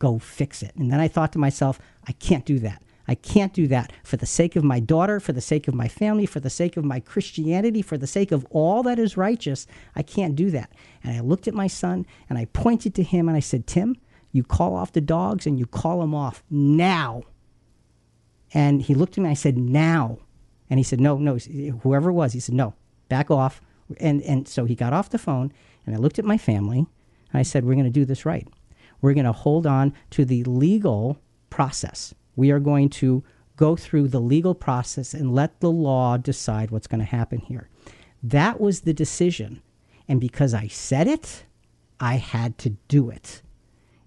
go fix it. And then I thought to myself, I can't do that. I can't do that for the sake of my daughter, for the sake of my family, for the sake of my Christianity, for the sake of all that is righteous. I can't do that. And I looked at my son and I pointed to him and I said, Tim, you call off the dogs and you call them off now. And he looked at me and I said, now. And he said, no, no, whoever it was, he said, no, back off. And, and so he got off the phone and I looked at my family and I said, we're going to do this right. We're going to hold on to the legal process. We are going to go through the legal process and let the law decide what's going to happen here. That was the decision. And because I said it, I had to do it.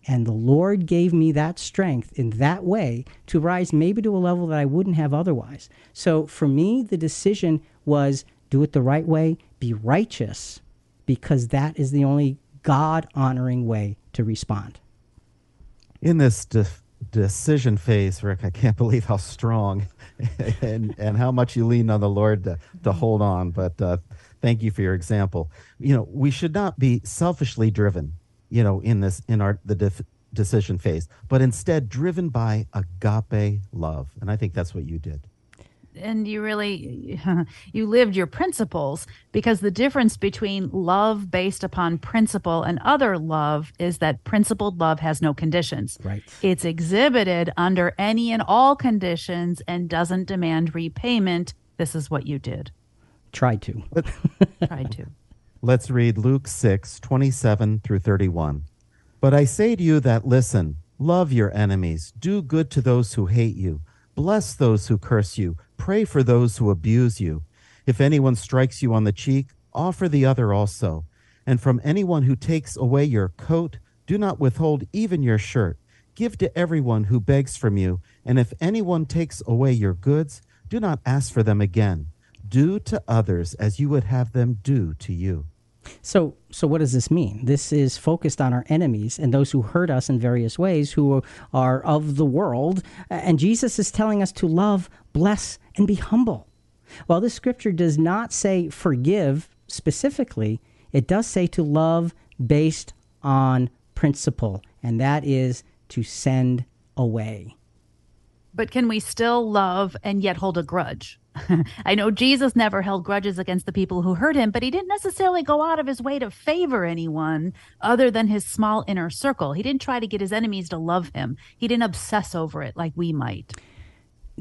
And the Lord gave me that strength in that way to rise maybe to a level that I wouldn't have otherwise. So for me, the decision was do it the right way, be righteous, because that is the only God honoring way to respond in this de- decision phase, Rick, I can't believe how strong and and how much you lean on the Lord to, to hold on. But uh, thank you for your example. You know, we should not be selfishly driven. You know, in this in our the def- decision phase, but instead driven by agape love, and I think that's what you did and you really you lived your principles because the difference between love based upon principle and other love is that principled love has no conditions. Right. It's exhibited under any and all conditions and doesn't demand repayment. This is what you did. Tried to. Tried to. Let's read luke 6 27 through 31 but i say to you that listen love your enemies. Do good to those who hate you. Bless those who curse you. Pray for those who abuse you. If anyone strikes you on the cheek, offer the other also. And from anyone who takes away your coat, do not withhold even your shirt. Give to everyone who begs from you. And if anyone takes away your goods, do not ask for them again. Do to others as you would have them do to you. So, so what does this mean? This is focused on our enemies and those who hurt us in various ways, who are of the world. And Jesus is telling us to love, bless, and be humble. While this scripture does not say forgive specifically, it does say to love based on principle, and that is to send away. But can we still love and yet hold a grudge? I know Jesus never held grudges against the people who hurt him, but he didn't necessarily go out of his way to favor anyone other than his small inner circle. He didn't try to get his enemies to love him, he didn't obsess over it like we might.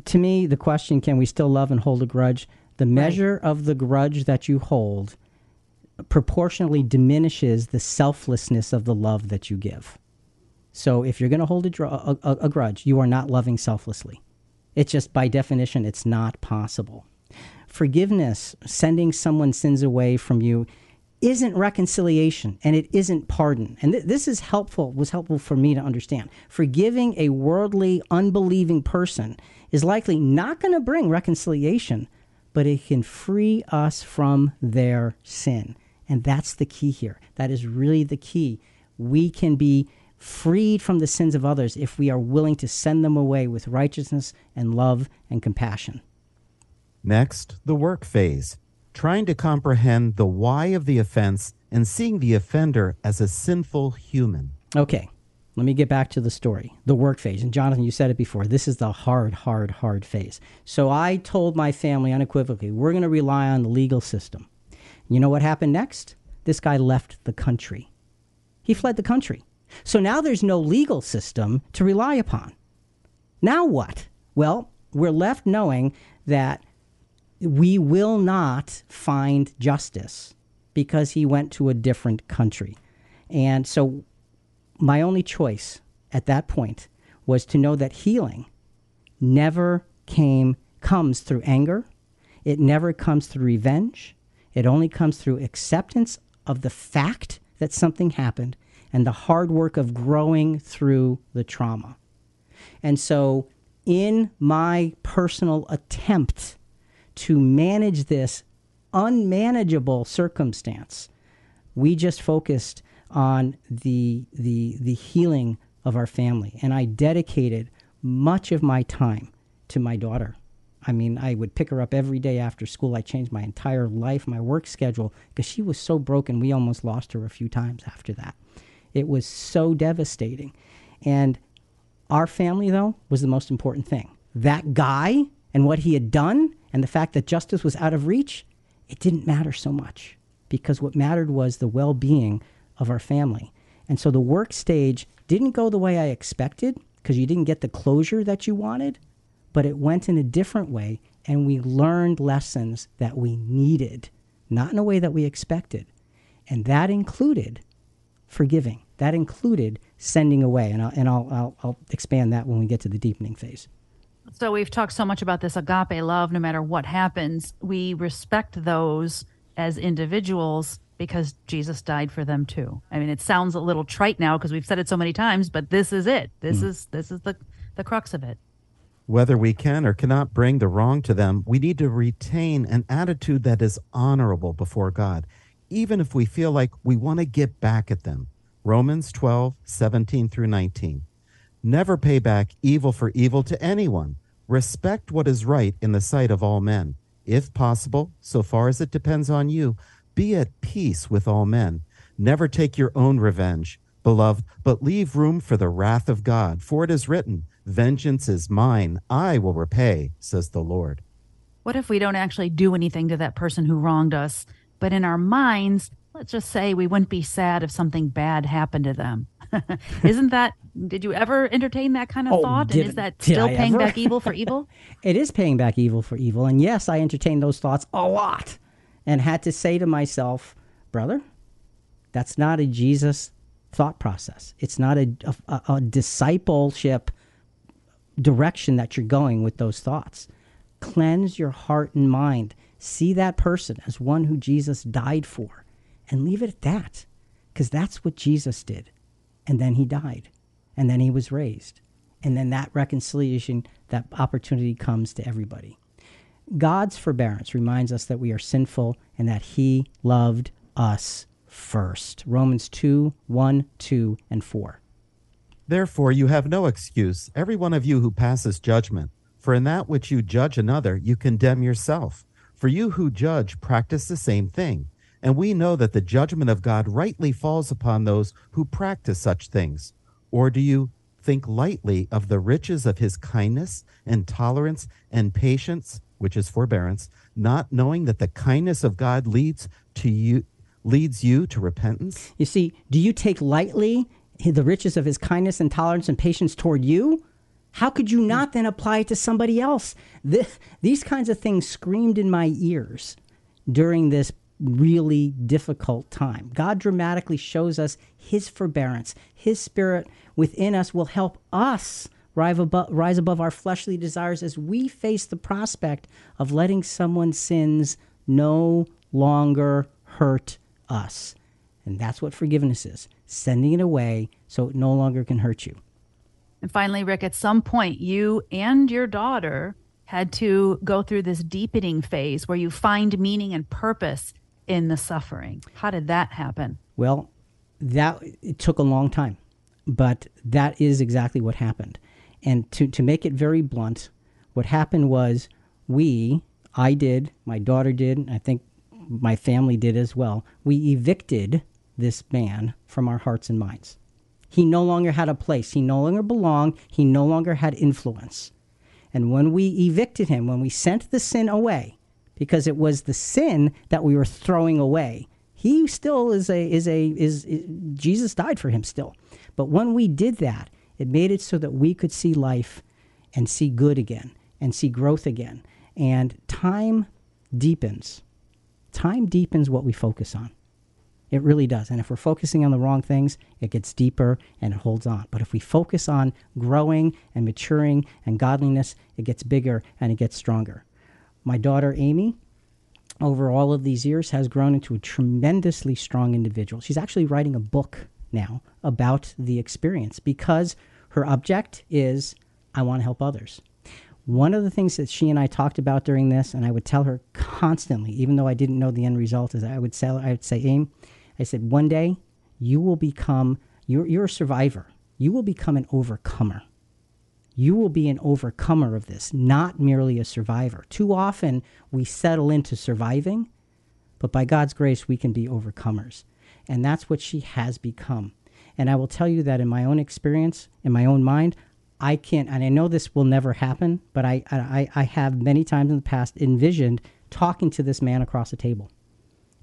To me, the question can we still love and hold a grudge? The measure right. of the grudge that you hold proportionally diminishes the selflessness of the love that you give. So if you're going to hold a, dr- a, a, grudge, you are not loving selflessly. It's just by definition, it's not possible. Forgiveness, sending someone's sins away from you, isn't reconciliation and it isn't pardon. And th- this is helpful, was helpful for me to understand. Forgiving a worldly, unbelieving person is likely not going to bring reconciliation, but it can free us from their sin. And that's the key here. That is really the key. We can be freed from the sins of others if we are willing to send them away with righteousness and love and compassion. Next, the work phase, trying to comprehend the why of the offense and seeing the offender as a sinful human. Okay, let me get back to the story, the work phase. And Jonathan, you said it before. This is the hard, hard, hard phase. So I told my family unequivocally, we're going to rely on the legal system. You know what happened next? This guy left the country. He fled the country. So now there's no legal system to rely upon. Now what? Well, we're left knowing that we will not find justice because he went to a different country. And so my only choice at that point was to know that healing never came comes through anger. It never comes through revenge. It only comes through acceptance of the fact that something happened and the hard work of growing through the trauma. And so, in my personal attempt to manage this unmanageable circumstance, we just focused on the, the, the healing of our family. And I dedicated much of my time to my daughter. I mean, I would pick her up every day after school. I changed my entire life, my work schedule, because she was so broken. We almost lost her a few times after that. It was so devastating. And our family, though, was the most important thing. That guy and what he had done and the fact that justice was out of reach, it didn't matter so much because what mattered was the well being of our family. And so the work stage didn't go the way I expected because you didn't get the closure that you wanted, but it went in a different way and we learned lessons that we needed, not in a way that we expected. And that included forgiving. That included sending away, and I'll, and I'll, I'll, I'll expand that when we get to the deepening phase. So we've talked so much about this agape love. No matter what happens, we respect those as individuals because Jesus died for them too. I mean, it sounds a little trite now because we've said it so many times, but this is it. This mm. is this is the the crux of it. Whether we can or cannot bring the wrong to them, we need to retain an attitude that is honorable before God, even if we feel like we want to get back at them. Romans 12, 17 through 19. Never pay back evil for evil to anyone. Respect what is right in the sight of all men. If possible, so far as it depends on you, be at peace with all men. Never take your own revenge, beloved, but leave room for the wrath of God. For it is written, Vengeance is mine, I will repay, says the Lord. What if we don't actually do anything to that person who wronged us, but in our minds, let's just say we wouldn't be sad if something bad happened to them. Isn't that, did you ever entertain that kind of oh, thought? Did, and is that still paying back evil for evil? it is paying back evil for evil. And yes, I entertained those thoughts a lot and had to say to myself, brother, that's not a Jesus thought process. It's not a, a, a discipleship direction that you're going with those thoughts. Cleanse your heart and mind. See that person as one who Jesus died for and leave it at that because that's what Jesus did. And then he died and then he was raised. And then that reconciliation, that opportunity comes to everybody. God's forbearance reminds us that we are sinful and that he loved us first. Romans 2 1, 2, and 4. Therefore, you have no excuse, every one of you who passes judgment. For in that which you judge another, you condemn yourself. For you who judge practice the same thing. And we know that the judgment of God rightly falls upon those who practice such things. Or do you think lightly of the riches of his kindness and tolerance and patience, which is forbearance, not knowing that the kindness of God leads to you leads you to repentance? You see, do you take lightly the riches of his kindness and tolerance and patience toward you? How could you not then apply it to somebody else? This, these kinds of things screamed in my ears during this really difficult time. God dramatically shows us his forbearance. His spirit within us will help us rise above, rise above our fleshly desires as we face the prospect of letting someone's sins no longer hurt us. And that's what forgiveness is sending it away so it no longer can hurt you. And finally, Rick, at some point, you and your daughter had to go through this deepening phase where you find meaning and purpose in the suffering. How did that happen? Well, that it took a long time, but that is exactly what happened. And to, to make it very blunt, what happened was we, I did, my daughter did, I think my family did as well, we evicted this man from our hearts and minds. He no longer had a place, he no longer belonged, he no longer had influence. And when we evicted him, when we sent the sin away, because it was the sin that we were throwing away, he still is a is a is, is Jesus died for him still. But when we did that, it made it so that we could see life and see good again and see growth again. And time deepens. Time deepens what we focus on. It really does. And if we're focusing on the wrong things, it gets deeper and it holds on. But if we focus on growing and maturing and godliness, it gets bigger and it gets stronger. My daughter, Amy, over all of these years, has grown into a tremendously strong individual. She's actually writing a book now about the experience because her object is I want to help others. One of the things that she and I talked about during this, and I would tell her constantly, even though I didn't know the end result, is I would say, I would say, Aim, I said, one day you will become, you're, you're a survivor. You will become an overcomer. You will be an overcomer of this, not merely a survivor. Too often we settle into surviving, but by God's grace, we can be overcomers. And that's what she has become. And I will tell you that in my own experience, in my own mind, I can't, and I know this will never happen, but I, I, I have many times in the past envisioned talking to this man across the table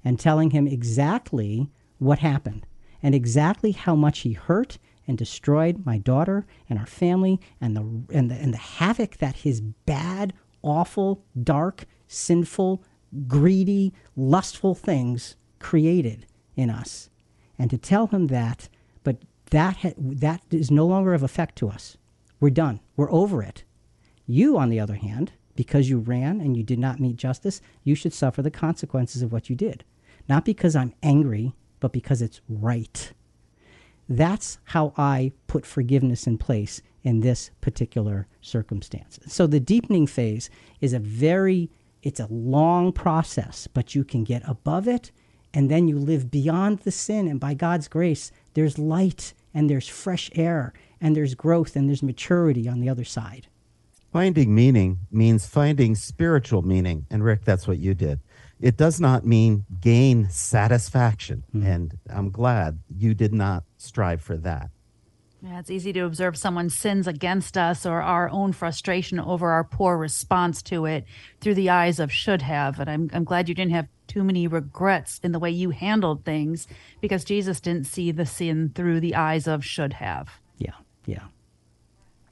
and telling him exactly what happened and exactly how much he hurt and destroyed my daughter and our family and the and the, and the havoc that his bad, awful, dark, sinful, greedy, lustful things created in us. And to tell him that, but that ha- that is no longer of effect to us. We're done. We're over it. You, on the other hand, because you ran and you did not meet justice, you should suffer the consequences of what you did. Not because I'm angry, but because it's right. That's how I put forgiveness in place in this particular circumstance. So the deepening phase is a very it's a long process, but you can get above it and then you live beyond the sin and by God's grace there's light and there's fresh air and there's growth and there's maturity on the other side. Finding meaning means finding spiritual meaning. And Rick, that's what you did. It does not mean gain satisfaction. Mm. And I'm glad you did not strive for that. Yeah, it's easy to observe someone's sins against us or our own frustration over our poor response to it through the eyes of should have. And I'm, I'm glad you didn't have too many regrets in the way you handled things because Jesus didn't see the sin through the eyes of should have. Yeah, yeah.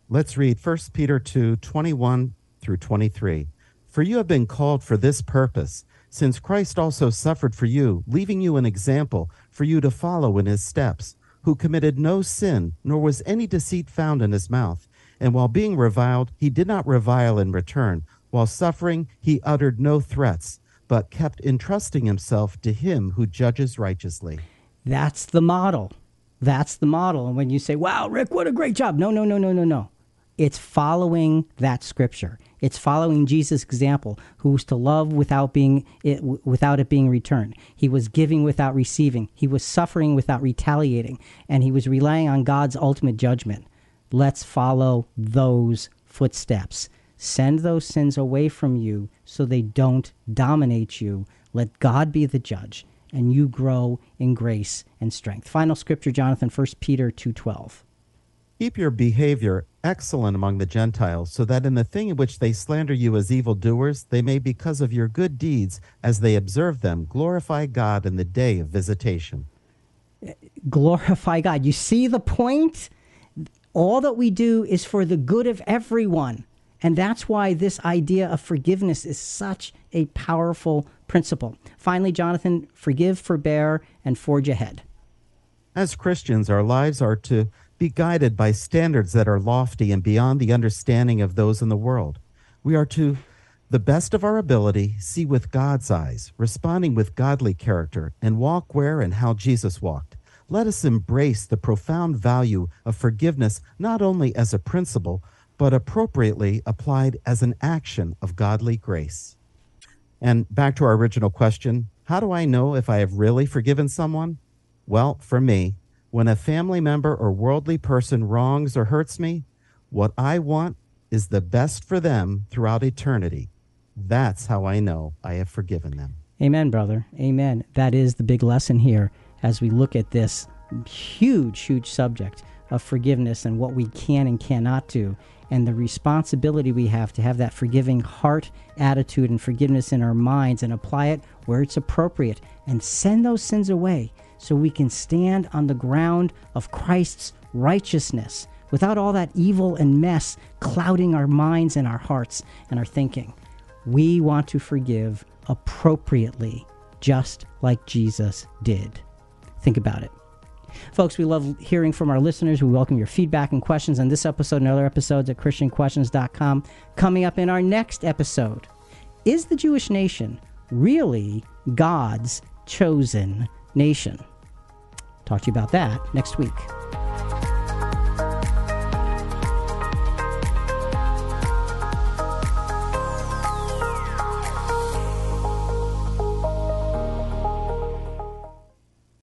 Let's read 1 Peter 2 21 through 23. For you have been called for this purpose, since Christ also suffered for you, leaving you an example for you to follow in his steps who committed no sin, nor was any deceit found in his mouth. And while being reviled, he did not revile in return. While suffering, he uttered no threats, but kept entrusting himself to him who judges righteously. That's the model. That's the model. And when you say, wow, Rick, what a great job. No, no, no, no, no, no. It's following that scripture. It's following Jesus' example, who was to love without being it, without it being returned. He was giving without receiving. He was suffering without retaliating, and he was relying on God's ultimate judgment. Let's follow those footsteps. Send those sins away from you so they don't dominate you. Let God be the judge and you grow in grace and strength. Final scripture Jonathan 1 Peter 2:12. Keep your behavior excellent among the Gentiles, so that in the thing in which they slander you as evildoers, they may, because of your good deeds, as they observe them, glorify God in the day of visitation. Glorify God. You see the point? All that we do is for the good of everyone. And that's why this idea of forgiveness is such a powerful principle. Finally, Jonathan, forgive, forbear, and forge ahead. As Christians, our lives are to be guided by standards that are lofty and beyond the understanding of those in the world. We are to, the best of our ability, see with God's eyes, responding with godly character, and walk where and how Jesus walked. Let us embrace the profound value of forgiveness not only as a principle, but appropriately applied as an action of godly grace. And back to our original question how do I know if I have really forgiven someone? Well, for me, when a family member or worldly person wrongs or hurts me, what I want is the best for them throughout eternity. That's how I know I have forgiven them. Amen, brother. Amen. That is the big lesson here as we look at this huge, huge subject of forgiveness and what we can and cannot do and the responsibility we have to have that forgiving heart attitude and forgiveness in our minds and apply it where it's appropriate and send those sins away so we can stand on the ground of Christ's righteousness without all that evil and mess clouding our minds and our hearts and our thinking. We want to forgive appropriately, just like Jesus did. Think about it. Folks, we love hearing from our listeners. We welcome your feedback and questions on this episode and other episodes at ChristianQuestions.com. Coming up in our next episode Is the Jewish nation really God's chosen nation? Talk to you about that next week.